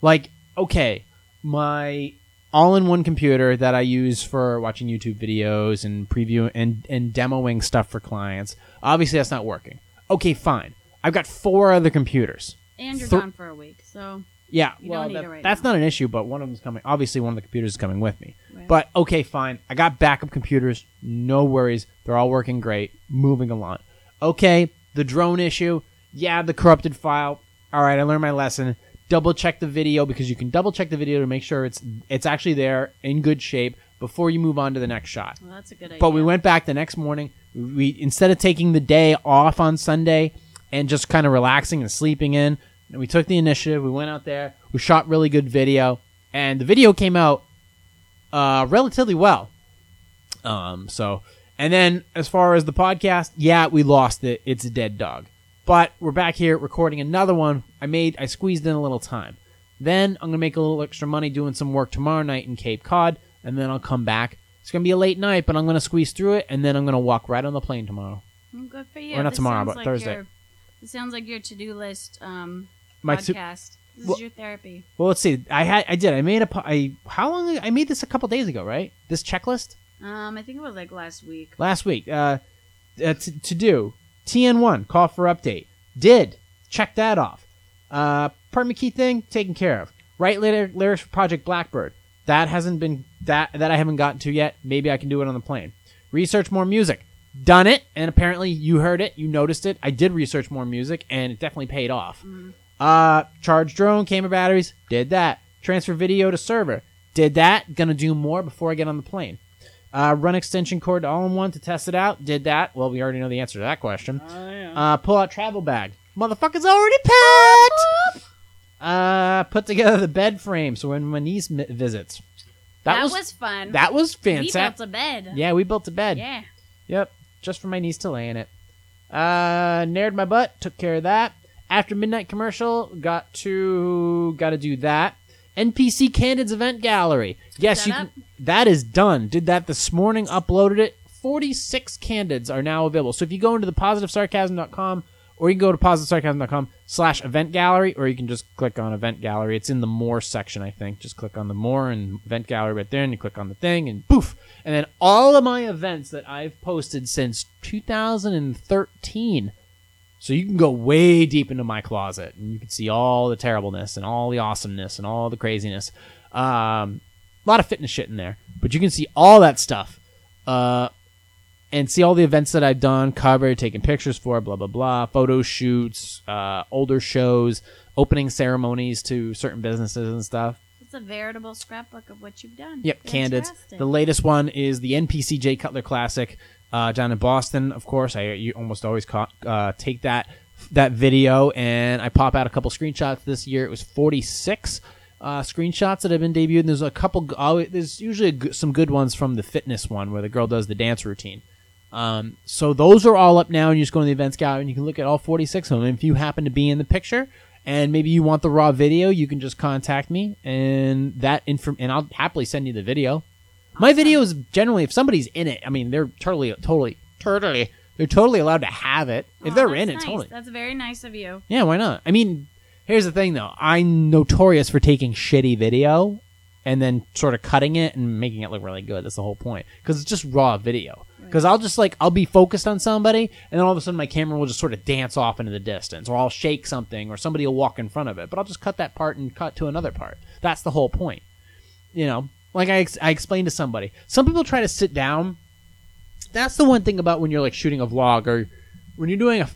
A: Like, okay, my all-in-one computer that I use for watching YouTube videos and preview and and demoing stuff for clients. Obviously, that's not working. Okay, fine. I've got four other computers.
B: and you're
A: Thir-
B: gone for a week, so
A: Yeah, well, that-
B: right
A: that's
B: now.
A: not an issue, but one of them's coming. Obviously, one of the computers is coming with me.
B: Right.
A: But okay, fine. I got backup computers. No worries. They're all working great. Moving along. Okay, the drone issue. Yeah, the corrupted file. All right, I learned my lesson. Double check the video because you can double check the video to make sure it's it's actually there in good shape before you move on to the next shot.
B: well, that's a good idea.
A: But we went back the next morning. We instead of taking the day off on Sunday and just kind of relaxing and sleeping in, we took the initiative. We went out there. We shot really good video, and the video came out uh, relatively well. Um, so, and then as far as the podcast, yeah, we lost it. It's a dead dog. But we're back here recording another one. I made, I squeezed in a little time. Then I'm gonna make a little extra money doing some work tomorrow night in Cape Cod, and then I'll come back. It's gonna be a late night, but I'm gonna squeeze through it, and then I'm gonna walk right on the plane tomorrow.
B: Good for you.
A: Or not
B: This
A: tomorrow,
B: sounds
A: but
B: like
A: Thursday.
B: Your, this sounds like your to-do list um,
A: My to-
B: podcast. this
A: Well-
B: is your therapy.
A: Well, let's see. I had, I did. I made a, po- I how long? I made this a couple days ago, right? This checklist
B: Um, I think it was like last week.
A: last week. Uh, uh to, to do TN1 call for update. Did check that off. Uh, permit key thing taken care of. Write later lyrics for Project Blackbird. That hasn't been that that I haven't gotten to yet. Maybe I can do it on the plane. Research more music. Done it, and apparently you heard it, you noticed it. I did research more music, and it definitely paid off. Uh, charge drone, camera batteries, did that. Transfer video to server, did that. Gonna do more before I get on the plane. Uh, run extension cord to all-in-one to test it out, did that. Well, we already know the answer to that question. Uh, pull out travel bag. Motherfucker's already packed. Uh, put together the bed frame so when my niece mi- visits. That,
B: That,
A: was,
B: was, fun.
A: that was
B: we
A: fantastic.
B: built a bed.
A: Yeah, we built a bed.
B: Yeah.
A: Yep, just for my niece to lay in it. Uh, Naired my butt, took care of that. After midnight commercial, got to got to do that. NPC Candids event gallery. Yes,
B: That
A: you can, that is done. Did that this morning. Uploaded it. Forty six Candids are now available. So if you go into the positivesarcasm.com or you can go to positivesarcasm.com slash event gallery or you can just click on event gallery. It's in the more section, I think. Just click on the more and event gallery right there and you click on the thing and poof. And then all of my events that I've posted since 2013. So you can go way deep into my closet and you can see all the terribleness and all the awesomeness and all the craziness. Um, a lot of fitness shit in there, but you can see all that stuff. Uh, and see all the events that I've done, covered, taken pictures for, blah blah blah, photo shoots, uh, older shows, opening ceremonies to certain businesses and stuff.
B: It's a veritable scrapbook of what you've done.
A: Yep.
B: Fantastic.
A: The latest one is the NPC Jay Cutler Classic. Uh, down in Boston. Of course, I you almost always uh, take that that video and I pop out a couple screenshots. This year it was 46 uh, screenshots that have been debuted. And there's a couple. Oh, there's usually some good ones from the fitness one where the girl does the dance routine. Um, so those are all up now, and you just go in the events gallery and you can look at all 46 of them. If you happen to be in the picture and maybe you want the raw video, you can just contact me and that inform and I'll happily send you the video. My videos generally, if somebody's in it, I mean, they're totally, totally, totally, they're totally allowed to have it if
B: Oh,
A: they're in it.
B: nice.
A: Totally,
B: That's very nice of you.
A: yeah. Why not? I mean, here's the thing though. I'm notorious for taking shitty video and then sort of cutting it and making it look really good. That's the whole point because it's just raw video. Because I'll just like I'll be focused on somebody, and then all of a sudden my camera will just sort of dance off into the distance, or I'll shake something, or somebody will walk in front of it. But I'll just cut that part and cut to another part. That's the whole point. You know, like I, ex- I explained to somebody. Some people try to sit down. That's the one thing about when you're like shooting a vlog or when you're doing a.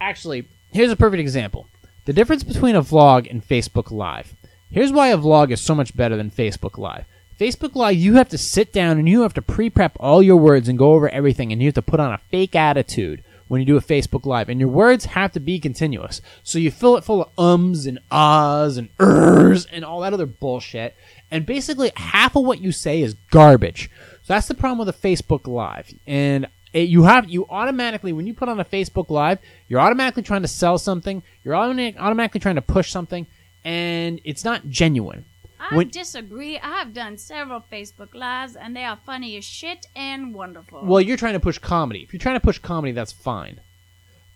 A: Actually, here's a perfect example. The difference between a vlog and Facebook Live. Here's why a vlog is so much better than Facebook Live. Facebook Live, you have to sit down and you have to pre prep all your words and go over everything, and you have to put on a fake attitude when you do a Facebook Live. And your words have to be continuous. So you fill it full of ums and ahs and ers and all that other bullshit. And basically, half of what you say is garbage. So that's the problem with a Facebook Live. And it, you have you automatically when you put on a Facebook Live, you're automatically trying to sell something. You're automatically trying to push something, and it's not genuine.
B: I
A: When-
B: disagree. I have done several Facebook Lives, and they are funny as shit and wonderful.
A: Well, you're trying to push comedy. If you're trying to push comedy, that's fine.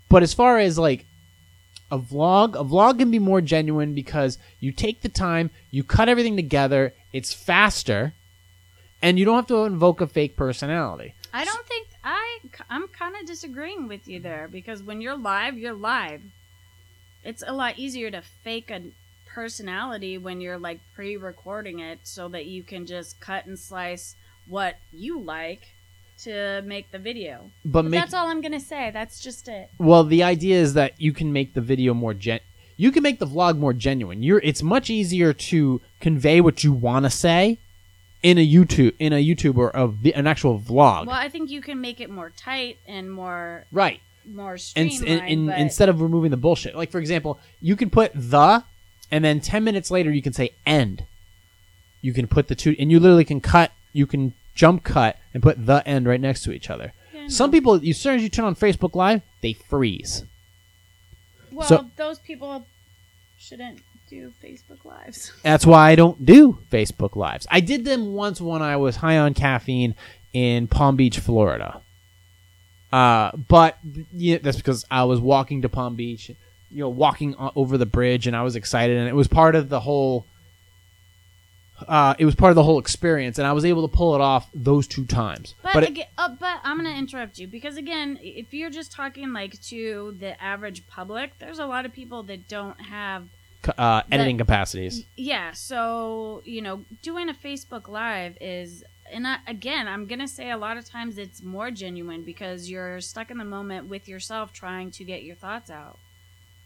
A: But as far as like a vlog, a vlog can be more genuine because you take the time, you cut everything together, it's faster, and you don't have to invoke a fake personality.
B: I don't think I. I'm kind of disagreeing with you there because when you're live, you're live. It's a lot easier to fake a personality when you're like pre-recording it, so that you can just cut and slice what you like to make the video.
A: But,
B: But
A: make
B: that's all I'm gonna say. That's just it.
A: well, the idea is that you can make the video more gen. You can make the vlog more genuine. You're. It's much easier to convey what you want to say in a YouTube in a YouTube or a, an actual vlog.
B: Well, I think you can make it more tight and more
A: Right.
B: more
A: and,
B: streamlined.
A: and, and
B: but
A: instead of removing the bullshit like for example you can put the and then 10 minutes later you can say end. You can put the two and you literally can cut you can jump cut and put the end right next to each other.
B: Yeah,
A: some people as soon as you turn on facebook live they freeze.
B: Well,
A: so-
B: those people shouldn't do Facebook Lives.
A: that's why i don't do facebook lives. I did them once when i was high on caffeine in palm beach florida. Uh, but yeah, that's because i was walking to palm beach you know walking over the bridge and i was excited and it was part of the whole uh, it was part of the whole experience and i was able to pull it off those two times
B: But
A: but it,
B: aga uh, but I'm gonna interrupt you because again, if you're just talking like to the average public, there's a lot of people that don't have.
A: uh, editing capacities
B: Yeah, so you know, doing a Facebook Live is, and I, again, I'm gonna say a lot of times it's more genuine because you're stuck in the moment with yourself, trying to get your thoughts out.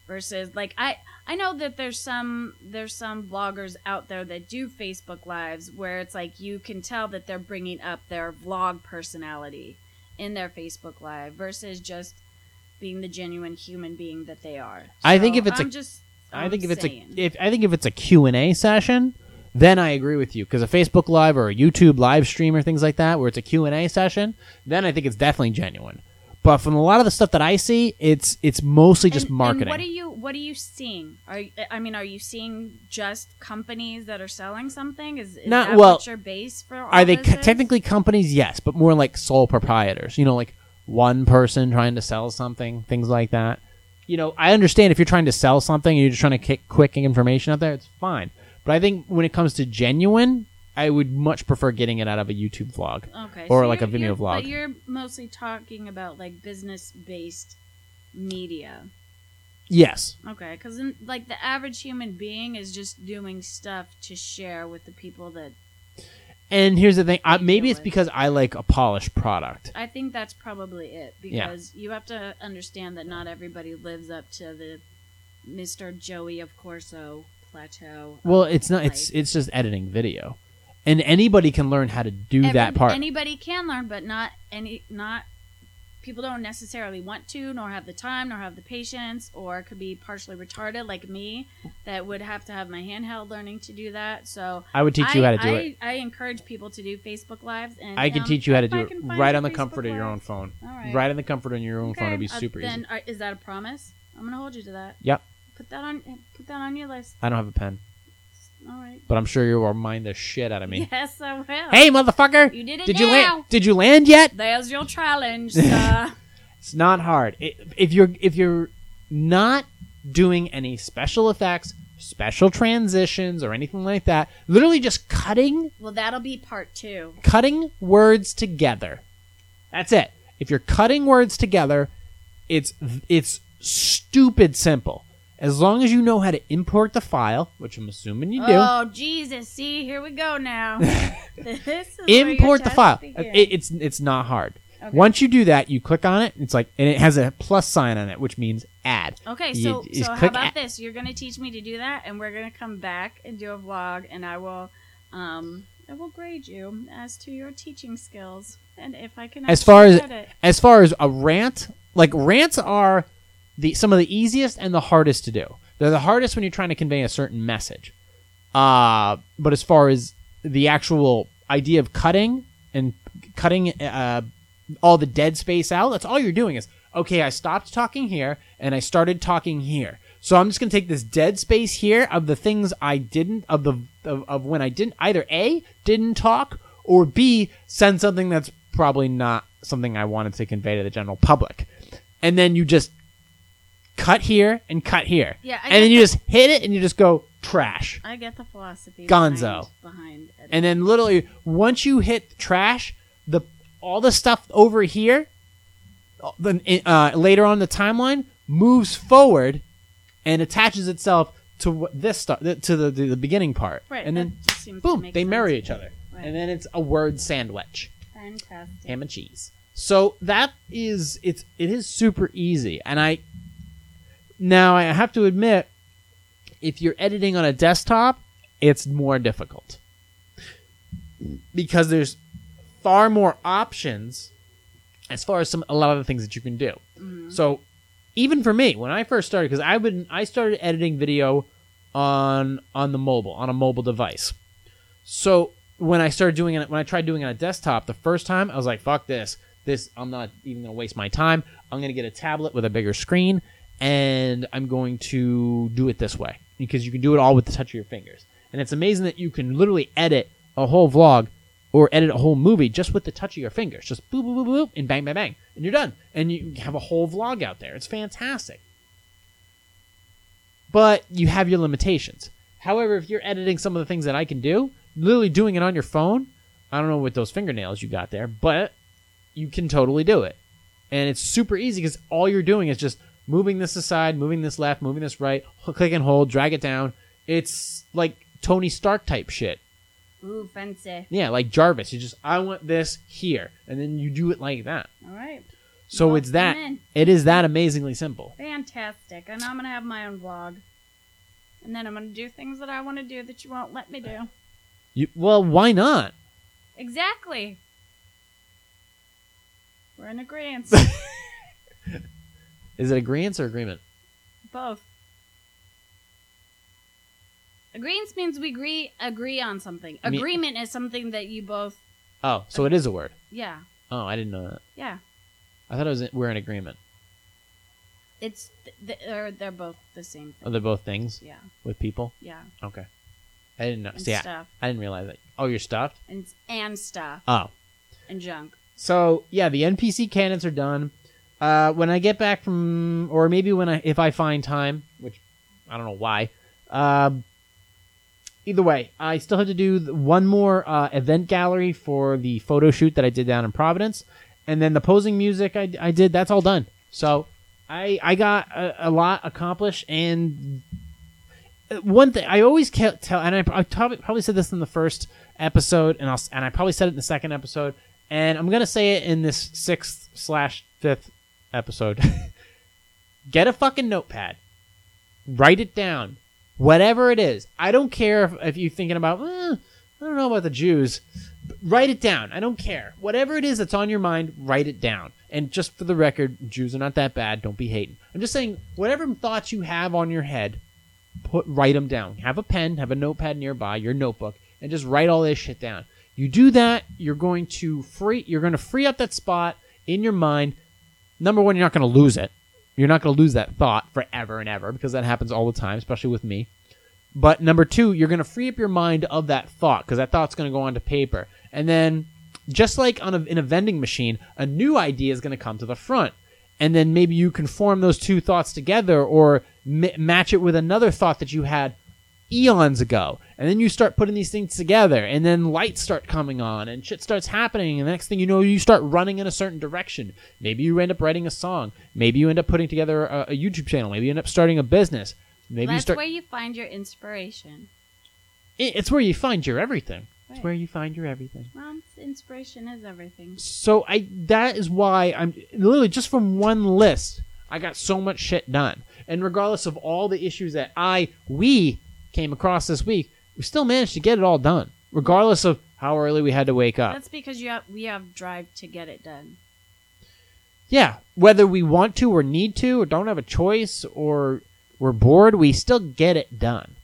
B: Versus, like I, I know that there's some there's some bloggers out there that do Facebook Lives where it's like you can tell that they're bringing up their vlog personality in their Facebook Live versus just being the genuine human being that they are.
A: I think if it's a-
B: I'm just,
A: I
B: I'm
A: think if it's a if I think if it's a Q&A session, then I agree with you because a Facebook live or a YouTube live stream or things like that where it's a Q&A session, then I think it's definitely genuine. But from a lot of the stuff that I see, it's it's mostly just
B: And-
A: marketing.
B: And what are you What are you seeing? Are you- I mean, are you seeing just companies that are selling something? Is, is
A: Not- well,
B: your base for?
A: Are they co- technically companies? Yes, but more like sole proprietors. You know, like one person trying to sell something, things like that. You know, I understand if you're trying to sell something and you're just trying to kick quick information out there, it's fine. But I think when it comes to genuine, I would much prefer getting it out of a YouTube vlog.
B: Okay,
A: or
B: so
A: like a
B: you're- you're-
A: vlog.
B: But you're mostly talking about like business based media.
A: Yes.
B: Okay, because like the average human being is just doing stuff to share with the people that
A: And here's the thing. I, maybe it's because I like a polished product.
B: I think that's probably it
A: Yeah.
B: because you have to understand that not everybody lives up to the Mr. Joey of Corso plateau.
A: Well, it's not. It's it's just editing video, and anybody can learn how to do that part.
B: Anybody can learn, but not any not people don't necessarily want to, nor have the time, nor have the patience, or could be partially retarded like me that would have to have my handheld learning to do that. So
A: I would teach
B: I,
A: you how to do
B: I,
A: it.
B: I encourage people to do Facebook lives, and
A: I can
B: um,
A: teach you how to do it right on the
B: Facebook
A: comfort of your own phone.
B: All right.
A: Right on the comfort of your own phone. It'd be
B: uh,
A: super
B: then,
A: easy.
B: uh, is that a promise? I'm gonna hold you to that.
A: Yep.
B: Put that on. Put that on your list.
A: I don't have a pen,
B: All right.
A: but I'm sure you will mind the shit out of me.
B: Yes, I will.
A: Hey, motherfucker!
B: You did it
A: Did you
B: now.
A: land? Did you land yet?
B: There's your challenge.
A: It's not hard. It, if you're if you're not doing any special effects, special transitions, or anything like that, literally just cutting
B: well, that'll be part two.
A: cutting words together. That's it. If you're cutting words together, it's it's stupid simple. As long as you know how to import the file, which I'm assuming you do,
B: Oh Jesus! See, here we go now. this is
A: import the file. It, it's it's not hard.
B: Okay.
A: Once you do that, you click on it. It's like and it has a plus sign on it, which means add.
B: Okay,
A: You
B: so
A: just
B: so how about
A: add.
B: this? You're gonna teach me to do that, and we're gonna come back and do a vlog, and I will, um, I will grade you as to your teaching skills, and if I can.
A: As far as
B: it.
A: as far as a rant, like rants are the some of the easiest and the hardest to do. They're the hardest when you're trying to convey a certain message. Uh, but as far as the actual idea of cutting and cutting uh, all the dead space out, that's all you're doing is okay. I stopped talking here and I started talking here. So I'm just gonna take this dead space here of the things I didn't of the of, of when I didn't either a didn't talk or b send something that's probably not something I wanted to convey to the general public, and then you just cut here and cut here,
B: Yeah, I
A: and then you just hit it and you just go trash.
B: I get the philosophy.
A: Gonzo.
B: behind, behind.
A: And then literally once you hit trash, the all the stuff over here, the uh, later on in the timeline moves forward and attaches itself to what this stuff to the, the the beginning part,
B: right,
A: and then
B: just seems to
A: boom, they marry each other,
B: Right.
A: and then it's a word sandwich,
B: Fantastic.
A: ham and cheese. So that is it's it is super easy, and I now I have to admit, if you're editing on a desktop, it's more difficult because there's far more options as far as some a lot of the things that you can do. Mm-hmm. So even for me, when I first started, because I've been I started editing video on on the mobile on a mobile device. So when I started doing it, when I tried doing it on a desktop the first time, I was like, "Fuck this! This I'm not even gonna waste my time. I'm gonna get a tablet with a bigger screen, and I'm going to do it this way because you can do it all with the touch of your fingers. And it's amazing that you can literally edit a whole vlog or edit a whole movie just with the touch of your fingers. Just boop, boop, boop, boop, and bang, bang, bang. And you're done. And you have a whole vlog out there. It's fantastic. But you have your limitations. However, if you're editing some of the things that I can do, literally doing it on your phone, I don't know what those fingernails you got there, but you can totally do it. And it's super easy because all you're doing is just moving this aside, moving this left, moving this right, click and hold, drag it down. It's like Tony Stark type shit.
B: Ooh, fancy.
A: Yeah, like Jarvis. You just I want this here, and then you do it like that.
B: All right.
A: So
B: Well,
A: it's that. It is that amazingly simple.
B: Fantastic. And I'm gonna have my own vlog. And then I'm gonna do things that I want to do that you won't let me do.
A: You well, why not?
B: Exactly. We're in agreement.
A: Is it agreement or agreement?
B: Both. Agreement means we agree agree on something.
A: I mean-
B: Agreement is something that you both
A: Oh, so it is a word.
B: yeah.
A: Oh, I didn't know that.
B: Yeah.
A: I thought it was we're in agreement.
B: It's th- th- they're, they're both the same
A: Are
B: thing.
A: they both things
B: Yeah.
A: with people?
B: Yeah.
A: Okay. I didn't know.
B: And
A: See, I,
B: stuff.
A: I didn't realize that. Oh, you're stuffed.
B: And and stuff
A: Oh,
B: and junk.
A: So yeah, the NPC Candids are done. Uh, when I get back from, or maybe when I, if I find time, which I don't know why. Um, either way, I still have to do one more uh, event gallery for the photo shoot that I did down in Providence, and then the posing music I, I did. That's all done. So I I got a, a lot accomplished, and uh, one thing I always tell, and I, I probably, said this in the first episode, and I'll and I probably said it in the second episode, and I'm gonna say it in this sixth slash fifth episode. Get a fucking notepad, write it down, whatever it is. I don't care if, if you're thinking about, eh, I don't know about the Jews. Write it down. I don't care. Whatever it is that's on your mind, write it down. And just for the record, Jews are not that bad. Don't be hating. I'm just saying, whatever thoughts you have on your head, put write them down. Have a pen, have a notepad nearby, your notebook, and just write all this shit down. You do that, you're going to free you're going to free up that spot in your mind. Number one, you're not going to lose it. You're not going to lose that thought forever and ever because that happens all the time, especially with me. But number two, you're going to free up your mind of that thought because that thought's going to go onto paper. And then, just like on a, in a vending machine, a new idea is going to come to the front. And then maybe you can form those two thoughts together or m- match it with another thought that you had eons ago. And then you start putting these things together, and then lights start coming on, and shit starts happening. And the next thing you know, you start running in a certain direction. Maybe you end up writing a song. Maybe you end up putting together a, a YouTube channel. Maybe you end up starting a business. Maybe you
B: That's
A: start.
B: where you find your inspiration.
A: It- It's where you find your everything. It's where you find your everything.
B: Well, inspiration is everything.
A: So I that is why I'm literally just from one list, I got so much shit done. And regardless of all the issues that I we came across this week, we still managed to get it all done. Regardless of how early we had to wake up.
B: That's because you have we have drive to get it done.
A: yeah, whether we want to or need to or don't have a choice or we're bored, we still get it done.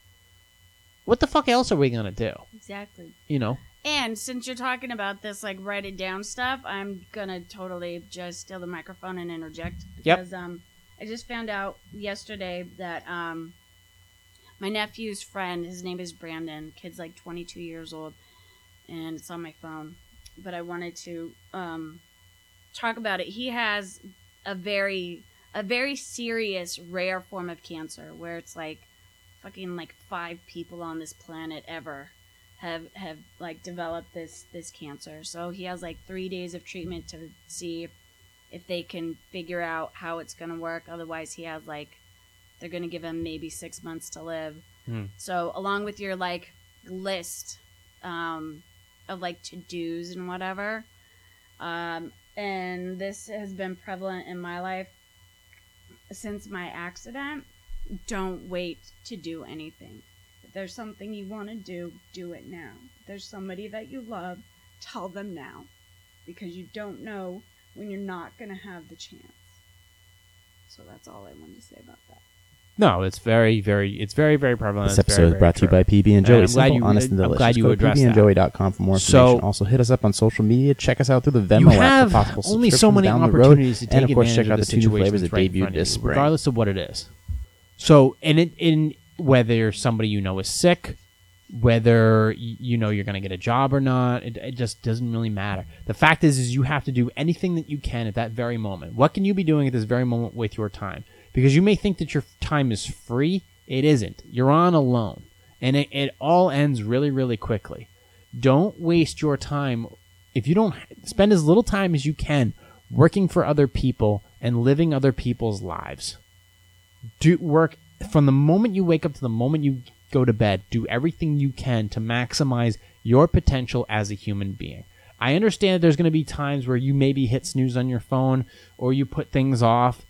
A: What the fuck else are we gonna do?
B: Exactly.
A: You know?
B: And since you're talking about this, like write it down stuff, I'm gonna totally just steal the microphone and interject
A: Yep.
B: because um, I just found out yesterday that um, my nephew's friend, his name is Brandon, kid's like 22 years old, and it's on my phone. But I wanted to um, talk about it. He has a very a very serious rare form of cancer where it's like fucking like five people on this planet ever have have like developed this this cancer. So he has like three days of treatment to see if, they can figure out how it's gonna work. Otherwise, he has like they're gonna give him maybe six months to live.
A: Hmm.
B: So along with your like list um, of like to dos and whatever, um, and this has been prevalent in my life since my accident. Don't wait to do anything. If there's something you want to do, do it now. If there's somebody that you love, tell them now. Because you don't know when you're not going to have the chance. So that's all I wanted to say about that.
A: No, it's very, very it's very, very prevalent.
C: This
A: It's
C: episode
A: very,
C: is brought to you by PB and
A: And
C: Joey.
A: I'm glad
C: Simple,
A: you-
C: honest, and
A: I'm glad you
C: Go to
A: addressed that.
C: pbandjoey.com for more
A: So-
C: information. also, hit us up on social media. Check us out through the Venmo app
A: have
C: for possible
A: only so many
C: down the road.
A: opportunities to take
C: and of course, check out
A: of
C: the two flavors that
A: right
C: debuted this spring.
A: regardless of what it is. So, and it, in whether somebody you know is sick, whether you know you're going to get a job or not, it, it just doesn't really matter. The fact is, is you have to do anything that you can at that very moment. What can you be doing at this very moment with your time? Because you may think that your time is free. It isn't. You're on alone, and it, it all ends really, really quickly. Don't waste your time. If you don't spend as little time as you can working for other people and living other people's lives do work from the moment you wake up to the moment you go to bed do everything you can to maximize your potential as a human being i understand that there's going to be times where you maybe hit snooze on your phone or you put things off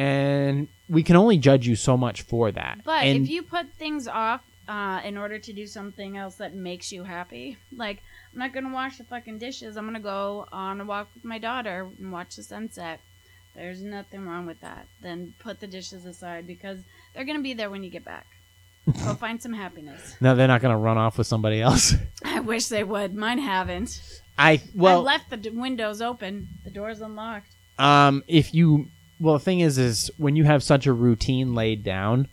A: and we can only judge you so much for that
B: But
A: and
B: if you put things off uh, in order to do something else that makes you happy, like I'm not gonna wash the fucking dishes. I'm gonna go on a walk with my daughter and watch the sunset. There's nothing wrong with that. Then put the dishes aside because they're gonna be there when you get back. Go find some happiness.
A: no they're not going to run off with somebody else
B: I wish they would. Mine haven't.
A: i well
B: I left the d- windows open. The door's unlocked.
A: um if you well the thing is is when you have such a routine laid down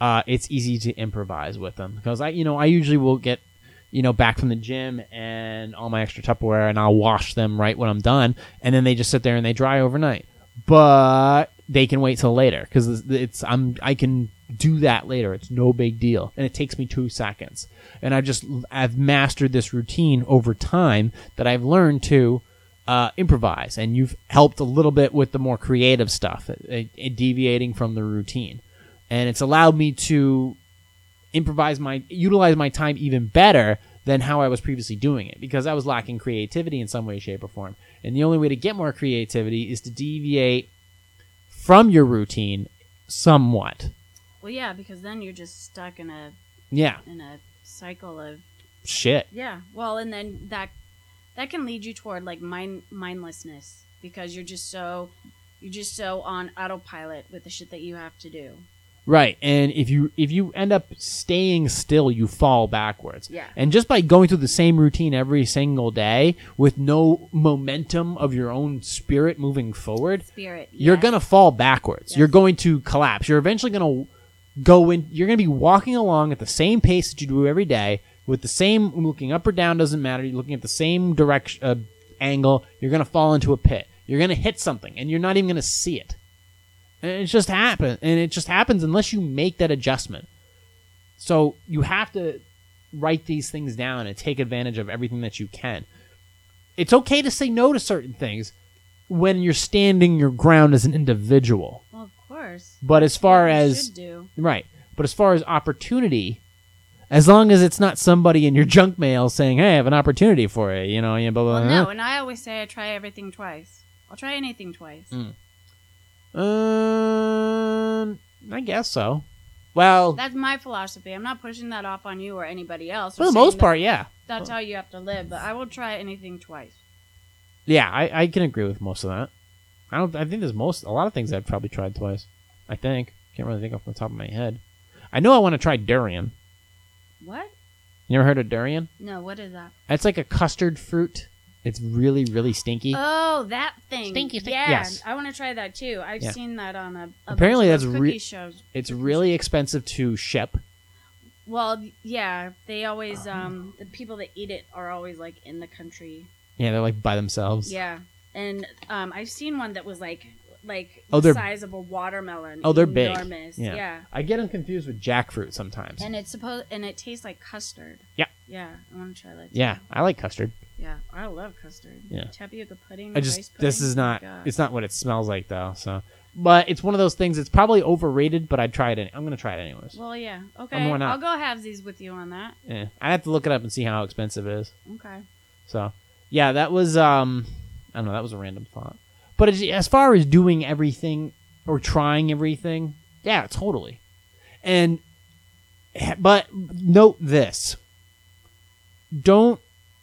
A: uh it's easy to improvise with them. Because i you know i usually will get you know back from the gym and all my extra tupperware and i'll wash them right when i'm done and then they just sit there and they dry overnight. But they can wait till later because it's, it's i'm i can do that later. It's no big deal and it takes me two seconds. And i just i've mastered this routine over time that i've learned to uh, improvise, and you've helped a little bit with the more creative stuff, uh, uh, deviating from the routine, and it's allowed me to improvise my utilize my time even better than how I was previously doing it because I was lacking creativity in some way, shape, or form. And the only way to get more creativity is to deviate from your routine somewhat.
B: Well, yeah, because then you're just stuck in a
A: Yeah,
B: in a cycle of
A: shit.
B: Yeah. Well, and then that that can lead you toward like mind mindlessness because you're just so you're just so on autopilot with the shit that you have to do.
A: Right. And if you if you end up staying still, you fall backwards.
B: Yeah.
A: And just by going through the same routine every single day with no momentum of your own spirit moving forward,
B: Spirit.
A: you're gonna fall backwards.
B: Yes.
A: You're going to collapse. You're eventually gonna go in. You're gonna be walking along at the same pace that you do every day, with the same looking up or down doesn't matter. You're looking at the same direction uh, angle. You're gonna fall into a pit. You're gonna hit something, and you're not even gonna see it. And it just happens, and it just happens unless you make that adjustment. So you have to write these things down and take advantage of everything that you can. It's okay to say no to certain things when you're standing your ground as an individual.
B: Well, of course.
A: But as far as
B: do.
A: right, but as far as opportunity, as long as it's not somebody in your junk mail saying, "Hey, I have an opportunity for you," you know, yeah, blah blah.
B: Well,
A: blah.
B: no, and I always say I try everything twice. I'll try anything twice.
A: Mm. Um, I guess so. Well,
B: That's my philosophy. I'm not pushing that off on you or anybody else.
A: for the most part, yeah,
B: that's how you have to live. But I will try anything twice.
A: yeah, I, I can agree with most of that. I don't. I think there's most a lot of things I've probably tried twice. I think can't really think off the top of my head. I know I want to try durian.
B: What?
A: You never heard of durian?
B: No, what is that?
A: It's like a custard fruit. It's really really stinky.
B: Oh, that thing.
A: Stinky, stink-
B: Yeah,
A: yes.
B: I want to try that too. I've
A: Yeah.
B: seen that on a, a
A: Apparently
B: bunch of
A: that's
B: cookie
A: re-
B: shows.
A: it's really expensive to ship.
B: Well, yeah, they always um the people that eat it are always like in the country.
A: Yeah, they're like by themselves.
B: Yeah, and um I've seen one that was like like
A: Oh,
B: the
A: they're-
B: size of a watermelon.
A: Oh, they're big. Yeah.
B: yeah.
A: I get them confused with jackfruit sometimes.
B: And it's supposed and it tastes like custard.
A: Yeah.
B: Yeah, I want to try that. Too.
A: yeah, I like custard.
B: Yeah, I love custard.
A: Yeah.
B: Tapioca pudding.
A: I
B: rice
A: just
B: pudding.
A: this is
B: oh
A: not
B: God.
A: it's not what it smells like though. So, but it's one of those things. It's probably overrated, but I'd try it. Any- I'm gonna try it anyways.
B: Well, yeah. Okay.
A: why not?
B: I'll go have these with you on that.
A: Yeah, I have to look it up and see how expensive it is.
B: Okay.
A: So, yeah, that was um, I don't know, that was a random thought. But as, as far as doing everything or trying everything, yeah, totally. And but note this: don't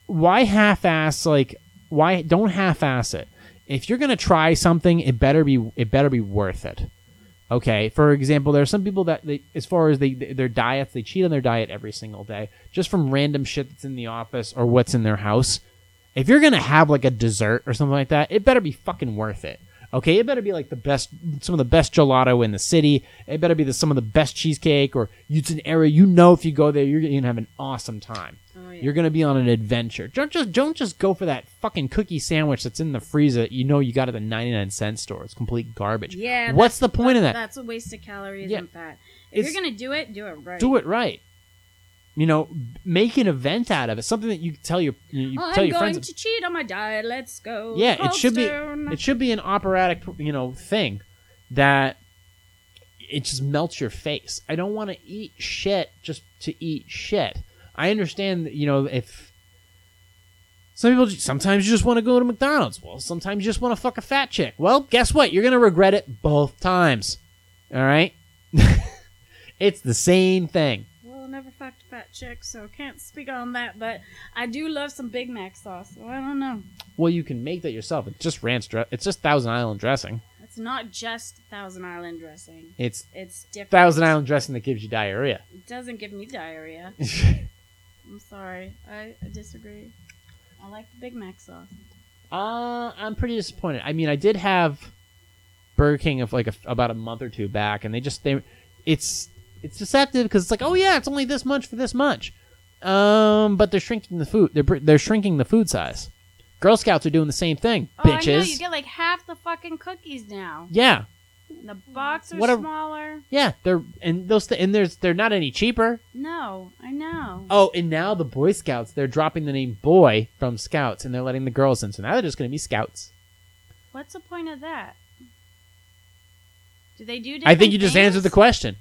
A: why half-ass like why don't half-ass it. If you're gonna try something, it better be it better be worth it. Okay, for example, there are some people that they, as far as they their diets, they cheat on their diet every single day just from random shit that's in the office or what's in their house. If you're gonna have like a dessert or something like that, it better be fucking worth it. Okay, it better be like the best, some of the best gelato in the city. It better be the, some of the best cheesecake, or it's an area you know if you go there, you're gonna have an awesome time.
B: Oh yeah.
A: You're gonna be on an adventure. Don't just don't just go for that fucking cookie sandwich that's in the freezer. that You know you got at the 99 cent store. It's complete garbage.
B: yeah.
A: What's the point of that?
B: That's a waste of calories
A: Yeah.
B: and fat. If
A: It's-
B: you're gonna do it, do it right.
A: Do it right. You know, make an event out of it. Something that you tell your you,
B: I'm
A: tell your
B: going to cheat on my diet. Let's go.
A: yeah, it
B: Cold
A: should be it should be an operatic you know thing that it just melts your face. I don't want to eat shit just to eat shit. I understand that you know if some people sometimes you just want to go to McDonald's. Well, sometimes you just want to fuck a fat chick. Well, guess what? You're gonna regret it both times. All right, it's the same thing.
B: Never fucked a fat chick, so can't speak on that. But I do love some Big Mac sauce. So I don't know.
A: Well, you can make that yourself. It's just ranch dress. It's just Thousand Island dressing.
B: It's not just Thousand Island dressing.
A: It's
B: It's different.
A: Thousand Island dressing that gives you diarrhea.
B: It doesn't give me diarrhea. I'm sorry. I, I disagree. I like the Big Mac sauce.
A: Uh, I'm pretty disappointed. I mean, I did have Burger King of like a, about a month or two back, and they just they, it's it's deceptive because it's like, oh yeah, it's only this much for this much. Um, but they're shrinking the food. They're they're shrinking the food size. Girl Scouts are doing the same thing,
B: Oh, I know. You get like half the fucking cookies now.
A: yeah,
B: The box are
A: What a-
B: smaller.
A: yeah. They're and those th- and there's they're not any cheaper.
B: No, I know.
A: Oh, and now the Boy Scouts they're dropping the name Boy from Scouts, and they're letting the girls in. So now they're just going to be Scouts.
B: What's the point of that? Do they do?
A: I think you just
B: things?
A: answered the question.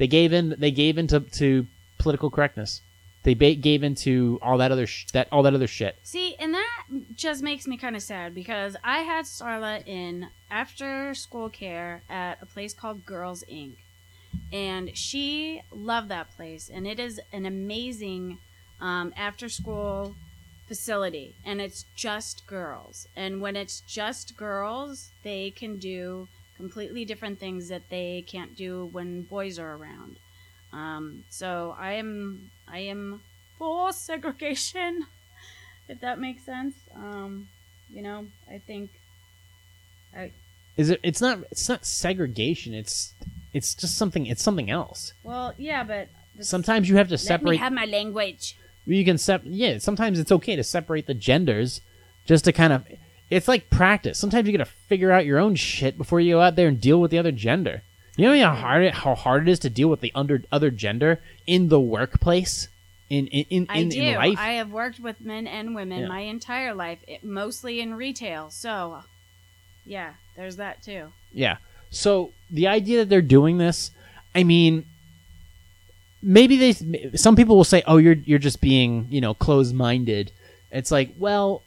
A: They gave in. They gave into to political correctness. They ba- gave into all that other sh- that all that other shit.
B: See, and that just makes me kind of sad because I had Starla in after school care at a place called Girls Inc. And she loved that place. And it is an amazing um, after school facility, and it's just girls. And when it's just girls, they can do completely different things that they can't do when boys are around. Um, so I am I am for segregation, if that makes sense. Um, you know, I think I
A: Is it? It's not. It's not segregation. It's. It's just something. It's something else.
B: well, yeah, but
A: Sometimes you have to separate.
B: let me have my language.
A: you can sep. Yeah. Sometimes it's okay to separate the genders, just to kind of. It's like practice. Sometimes you got to figure out your own shit before you go out there and deal with the other gender. You know how hard it, how hard it is to deal with the under other gender in the workplace, in in in,
B: I
A: in,
B: do.
A: in life.
B: I have worked with men and women
A: Yeah.
B: my entire life, it, mostly in retail. So, yeah, there's that too.
A: Yeah. So the idea that they're doing this, I mean, maybe they. Some people will say, "Oh, you're you're just being you know closed minded." It's like, well,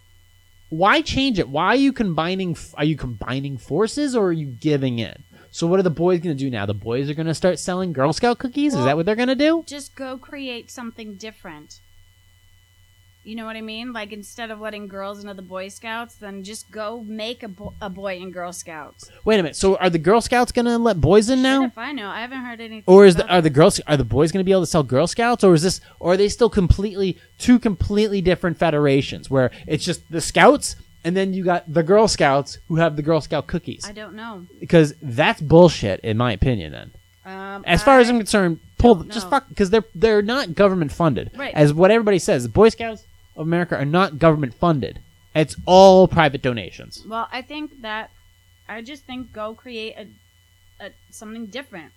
A: why change it? Why are you combining? Are you combining forces or are you giving in? So what are the boys going to do now? The boys are going to start selling Girl Scout cookies. Is that what they're going to do?
B: Just go create something different. You know what I mean? Like instead of letting girls into the Boy Scouts, then just go make a, bo- a boy in Girl Scouts.
A: Wait a minute. So are the Girl Scouts going to let boys in
B: Shit,
A: now?
B: if I know, I haven't heard anything.
A: or is the, are the girls are the boys going to be able to sell Girl Scouts, or is this, or are they still completely two completely different federations where it's just the Scouts and then you got the Girl Scouts who have the Girl Scout cookies?
B: I don't know.
A: Because that's bullshit, in my opinion. Then,
B: Um,
A: as far as
B: I-
A: I'm concerned, pull just
B: know.
A: fuck because they're they're not government funded.
B: Right.
A: As what everybody says, Boy Scouts of America are not government funded. It's all private donations.
B: Well, I think that I just think go create a, a something different.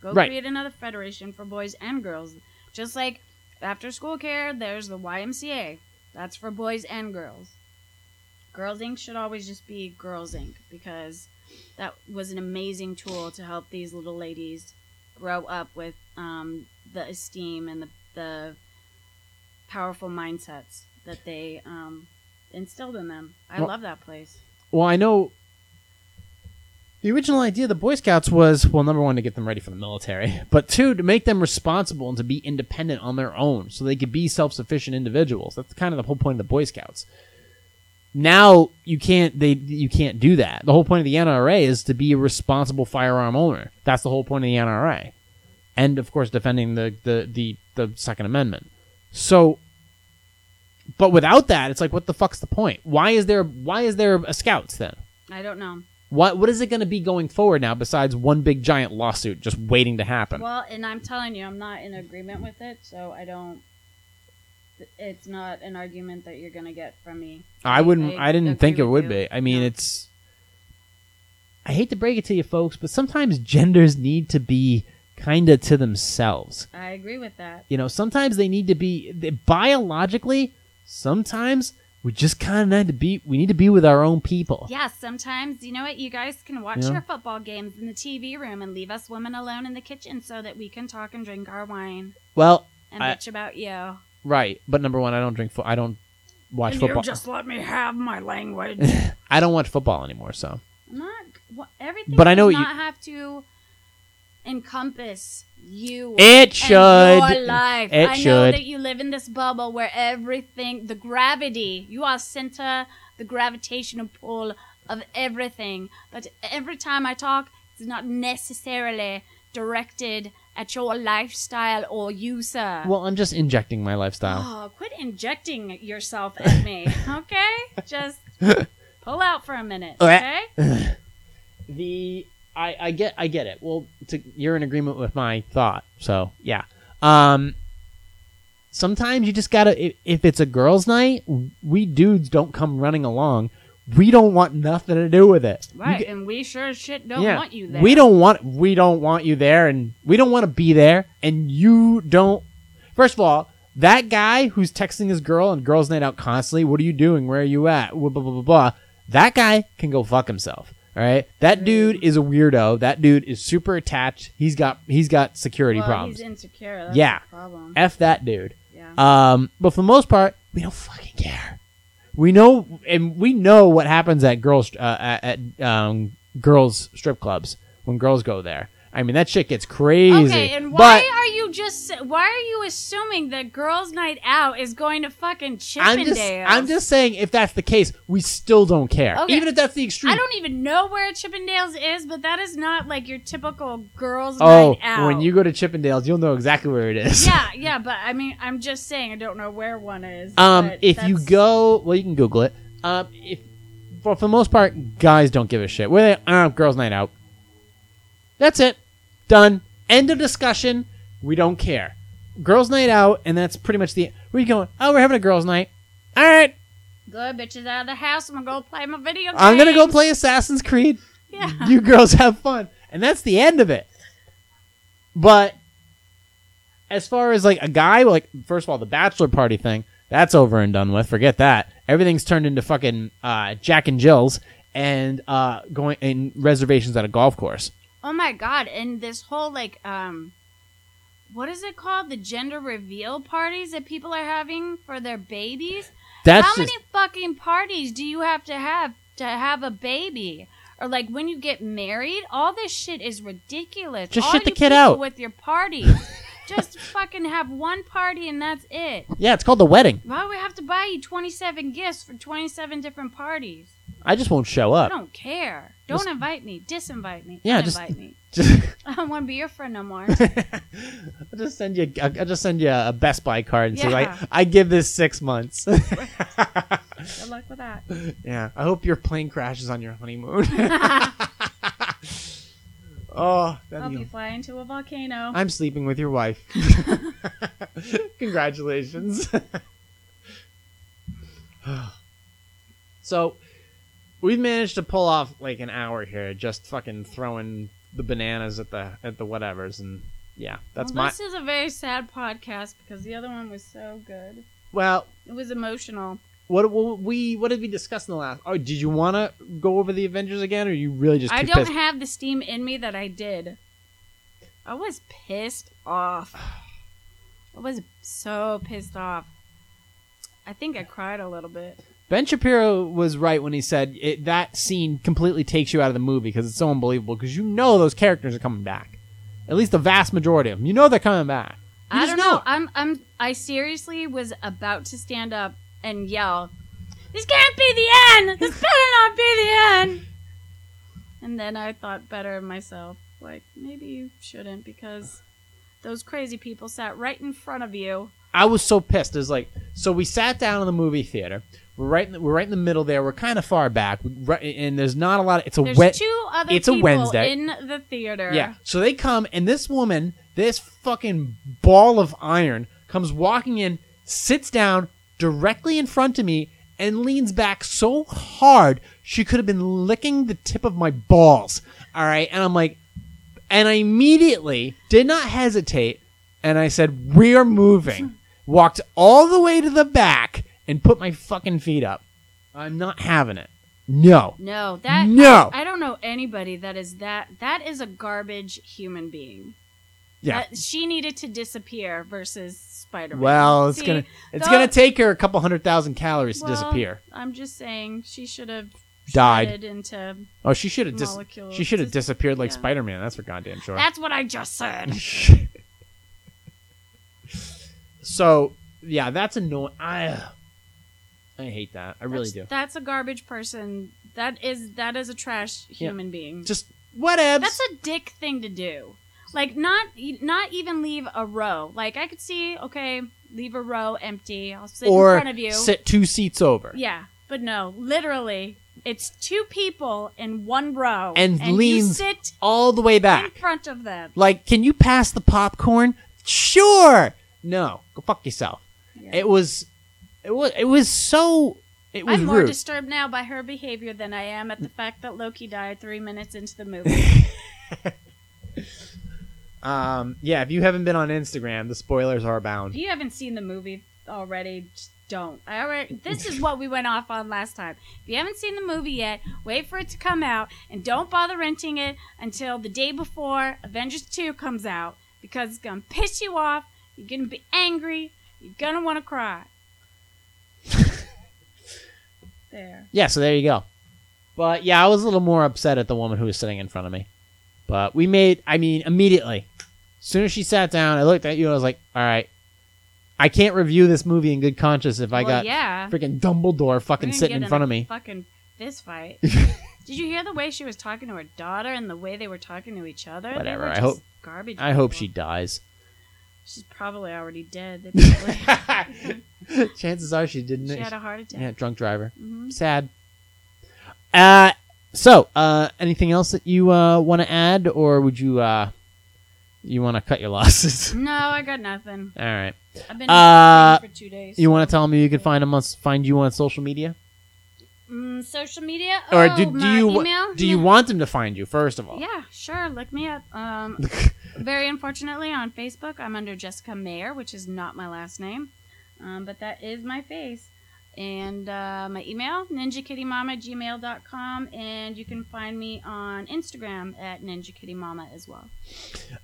B: Go
A: Right.
B: create another federation for boys and girls. Just like after school care, there's the YMCA. That's for boys and girls. Girls Inc. should always just be Girls Inc. because that was an amazing tool to help these little ladies grow up with um, the esteem and the, the powerful mindsets that they um, instilled in them. I
A: Well-
B: love that place.
A: Well, I know the original idea of the Boy Scouts was well, number one, to get them ready for the military, but two, to make them responsible and to be independent on their own so they could be self sufficient individuals. That's kind of the whole point of the Boy Scouts. Now you can't they you can't do that. The whole point of the NRA is to be a responsible firearm owner. That's the whole point of the NRA. And of course defending the the, the, the Second Amendment. So but without that, it's like what the fuck's the point? Why is there why is there a scouts then?
B: I don't know.
A: What what is it going to be going forward now besides one big giant lawsuit just waiting to happen?
B: Well, and I'm telling you, I'm not in agreement with it, so I don't. It's not an argument that you're gonna get from me.
A: I wouldn't
B: I
A: I, didn't think it would
B: you.
A: be. I mean,
B: No.
A: it's I hate to break it to you folks, but sometimes genders need to be kind of to themselves.
B: I agree with that.
A: You know, sometimes they need to be they- biologically, sometimes we just kind of need to be we need to be with our own people.
B: Yeah, sometimes you know what? You guys can watch
A: Yeah.
B: your football games in the TV room and leave us women alone in the kitchen so that we can talk and drink our wine
A: Well,
B: and
A: I-
B: bitch about you.
A: right, but number 1, I don't drink fo- I don't watch
B: and
A: football.
B: you just let me have my language.
A: I don't watch football anymore, so.
B: I'm not what, everything.
A: But I know
B: does
A: what you-
B: not have to encompass you.
A: It
B: and
A: should.
B: Your life.
A: It
B: I know
A: should.
B: that you live in this bubble where everything, the gravity, you are center, the gravitational pull of everything. But every time I talk, it's not necessarily directed at your lifestyle or you, sir.
A: Well, I'm just injecting my lifestyle.
B: Oh, quit injecting yourself at me, okay? Just pull out for a minute, okay?
A: the I, I get I get it. Well, to, you're in agreement with my thought, so yeah. Um, sometimes you just gotta. If, if it's a girls' night, we dudes don't come running along. We don't want nothing to do with it.
B: Right,
A: get-
B: and we sure as shit don't
A: yeah.
B: want you there.
A: We don't want we don't want you there, and we don't want to be there, and you don't. First of all, that guy who's texting his girl and girls' night out constantly. What are you doing? Where are you at? Blah blah blah blah. blah. That guy can go fuck himself. All right, that dude is a weirdo. That dude is super attached. He's got he's got security
B: well,
A: problems.
B: He's insecure. That's
A: Yeah.
B: the problem.
A: F that dude.
B: yeah.
A: Um, but for the most part, we don't fucking care. We know, and we know what happens at girls uh, at, at um, girls strip clubs when girls go there. I mean, that shit gets crazy.
B: Okay, and why
A: but
B: are you just why are you assuming that girls' night out is going to fucking Chippendales?
A: I'm just, I'm just saying, if that's the case, we still don't care.
B: Okay.
A: Even if that's the extreme.
B: I don't even know where Chippendales is, but that is not like your typical girls'
A: oh,
B: night out.
A: when you go to Chippendales, you'll know exactly where it is.
B: yeah, yeah, but I mean, I'm just saying I don't know where one is.
A: Um, if you go, well, you can Google it. Um, if for, for the most part, guys don't give a shit. Where they, uh, girls' night out. That's it. Done. End of discussion. We don't care. Girls' night out, and that's pretty much the. Where you going? Oh, we're having a girls' night. All right,
B: good bitches out of the house, I'm gonna go play my video. Game.
A: I'm gonna go play Assassin's Creed.
B: Yeah.
A: You girls have fun, and that's the end of it. But as far as like a guy, like first of all, the bachelor party thing, that's over and done with. Forget that. Everything's turned into fucking uh, Jack and Jill's and uh, going in reservations at a golf course.
B: Oh my god! And this whole like, um, what is it called? The gender reveal parties that people are having for their babies.
A: That's
B: How
A: just,
B: many fucking parties do you have to have to have a baby? Or like when you get married, all this shit is ridiculous.
A: Just
B: all
A: shit the kid out.
B: with your parties. Just fucking have one party and that's it.
A: yeah, it's called the wedding.
B: Why do we have to buy you 27 gifts for 27 different parties?
A: I just won't show up.
B: I don't care. Don't
A: Just-
B: invite me. Disinvite me.
A: Yeah, just-
B: Uninvite me.
A: Just,
B: I don't want to be your friend no more.
A: I'll just send you. I'll just send you a Best Buy card and say
B: Yeah.
A: like, I give this six months.
B: Good luck with that.
A: Yeah, I hope your plane crashes on your honeymoon. oh, that'd
B: I'll
A: be-
B: be flying to a volcano.
A: I'm sleeping with your wife. Congratulations. so, we've managed to pull off like an hour here, just fucking throwing the bananas at the at the whatevers, and yeah, that's
B: well,
A: my.
B: This is a very sad podcast because the other one was so good.
A: Well,
B: It was emotional.
A: what, what we what did we discuss in the last? Oh, did you want to go over the Avengers again, or you really just?
B: I don't
A: pissed?
B: have the steam in me that I did. I was pissed off. I was so pissed off. I think I cried a little bit.
A: Ben Shapiro was right when he said it, that scene completely takes you out of the movie because it's so unbelievable because you know those characters are coming back. At least the vast majority of them. You know they're coming back. You
B: I don't know. I'm I'm I seriously was about to stand up and yell, "This can't be the end. This better not be the end." And then I thought better of myself. Like maybe you shouldn't because those crazy people sat right in front of you.
A: I was so pissed. It's like so we sat down in the movie theater. We're right. In the, we're right in the middle there. We're kind of far back, We- right, and there's not a lot. Of, it's a
B: There's
A: wet.
B: two other
A: it's a
B: people
A: Wednesday.
B: in the theater.
A: Yeah. So they come, and this woman, this fucking ball of iron, comes walking in, sits down directly in front of me, and leans back so hard she could have been licking the tip of my balls. All right. And I'm like, and I immediately did not hesitate, and I said, "We're moving." Walked all the way to the back and put my fucking feet up. I'm not having it. No.
B: No, that
A: No.
B: I don't know anybody that is that. That is a garbage human being.
A: Yeah.
B: That- she needed to disappear versus Spider-Man.
A: Well, it's
B: See,
A: gonna it's
B: though-
A: gonna take her a couple hundred thousand calories
B: well,
A: to disappear.
B: I'm just saying she should have
A: Died.
B: shredded into.
A: Oh, she should have dis-
B: molecules.
A: she should have disappeared like
B: yeah.
A: Spider Man. That's for goddamn sure.
B: That's what I just said.
A: so yeah, that's annoying. I I hate that. I really do.
B: That's a garbage person. That is that is a trash human being.
A: Just whatevs.
B: That's a dick thing to do. Like not not even leave a row. Like I could see, okay, leave a row empty. I'll sit
A: or
B: in front of you.
A: sit two seats over.
B: Yeah, but no, literally, it's two people in one row,
A: And
B: you
A: leans
B: sit
A: All the way back
B: in
A: back.
B: front of them.
A: Like, can you pass the popcorn? Sure. No, go fuck yourself.
B: Yeah.
A: It was, it was, it was so. It was
B: I'm more
A: rude.
B: disturbed now by her behavior than I am at the fact that Loki died three minutes into the movie.
A: Um, yeah, if you haven't been on Instagram, the spoilers are abound.
B: if you haven't seen the movie already, just don't. I already. This is what we went off on last time. If you haven't seen the movie yet, wait for it to come out, and don't bother renting it until the day before Avengers Two comes out because it's gonna piss you off. You're gonna be angry. You're gonna want to cry. There.
A: Yeah, so there you go. But yeah, I was a little more upset at the woman who was sitting in front of me. But we made. I mean, immediately, as soon as she sat down, I looked at you. I was like, all right. I can't review this movie in good conscience if I
B: Well,
A: got
B: yeah.
A: freaking Dumbledore fucking sitting in front of me.
B: Fucking fist fight. Did you hear the way she was talking to her daughter and the way they were talking to each other?
A: Whatever, I hope-
B: Garbage.
A: I hope she dies.
B: She's probably already dead. Probably-
A: Chances are she didn't.
B: she had a heart attack.
A: yeah, drunk driver.
B: Mhm.
A: Sad. Uh, so, uh, anything else that you uh, want to add, or would you uh, you want to cut your losses?
B: No, I got nothing.
A: All right.
B: I've been
A: Uh,
B: for two days.
A: You want to tell me you can find them on, find you on social media,
B: mm, social media?
A: or
B: oh,
A: do, do
B: my
A: you
B: email?
A: do you want them to find you first of all?
B: Yeah, sure. Look me up. Um, very unfortunately, on Facebook, I'm under Jessica Mayer, which is not my last name, um, but that is my face. And uh, my email, ninjakittymama@gmail.com, and you can find me on Instagram at ninjakittymama as well.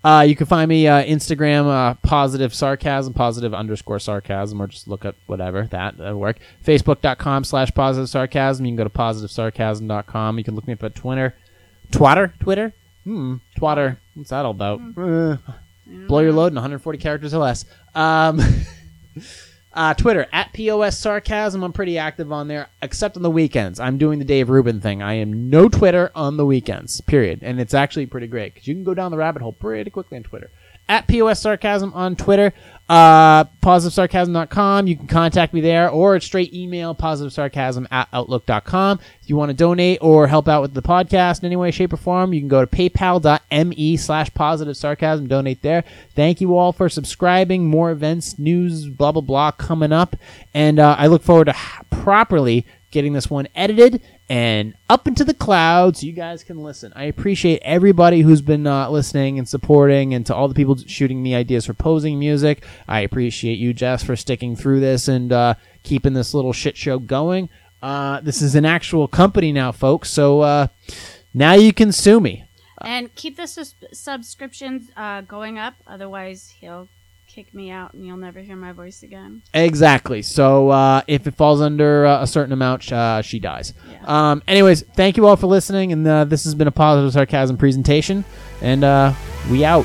A: Uh, you can find me uh, Instagram uh, positive sarcasm positive underscore sarcasm or just look up whatever that that'll work. Facebook.com slash positive sarcasm. You can go to positive positivesarcasm.com. You can look me up at Twitter, Twatter, Twitter. Hmm, Twatter. What's that all about? Uh, blow your load in 140 characters or less. Um, uh, Twitter at pos sarcasm. I'm pretty active on there, except on the weekends. I'm doing the Dave Rubin thing. I am no Twitter on the weekends. Period. And it's actually pretty great because you can go down the rabbit hole pretty quickly on Twitter. At pos sarcasm on Twitter. Uh, positivesarcasm.com. You can contact me there, or straight email positivesarcasm at outlook.com. If you want to donate or help out with the podcast in any way, shape, or form, you can go to paypal.me slash positive sarcasm. Donate there. Thank you all for subscribing. More events, news, blah, blah, blah coming up. And uh, I look forward to properly getting this one edited and up into the clouds you guys can listen. I appreciate everybody who's been uh, listening and supporting, and to all the people shooting me ideas for posing music. I appreciate you, Jess, for sticking through this and uh, keeping this little shit show going. Uh, this is an actual company now, folks, so uh, now you can sue me.
B: And keep the sus- subscriptions uh, going up, otherwise he'll kick me out and you'll never hear my voice again.
A: Exactly. So uh, if it falls under uh, a certain amount, uh, she dies.
B: Yeah.
A: Um, anyways, thank you all for listening, and uh, this has been a positive sarcasm presentation, and uh, we out.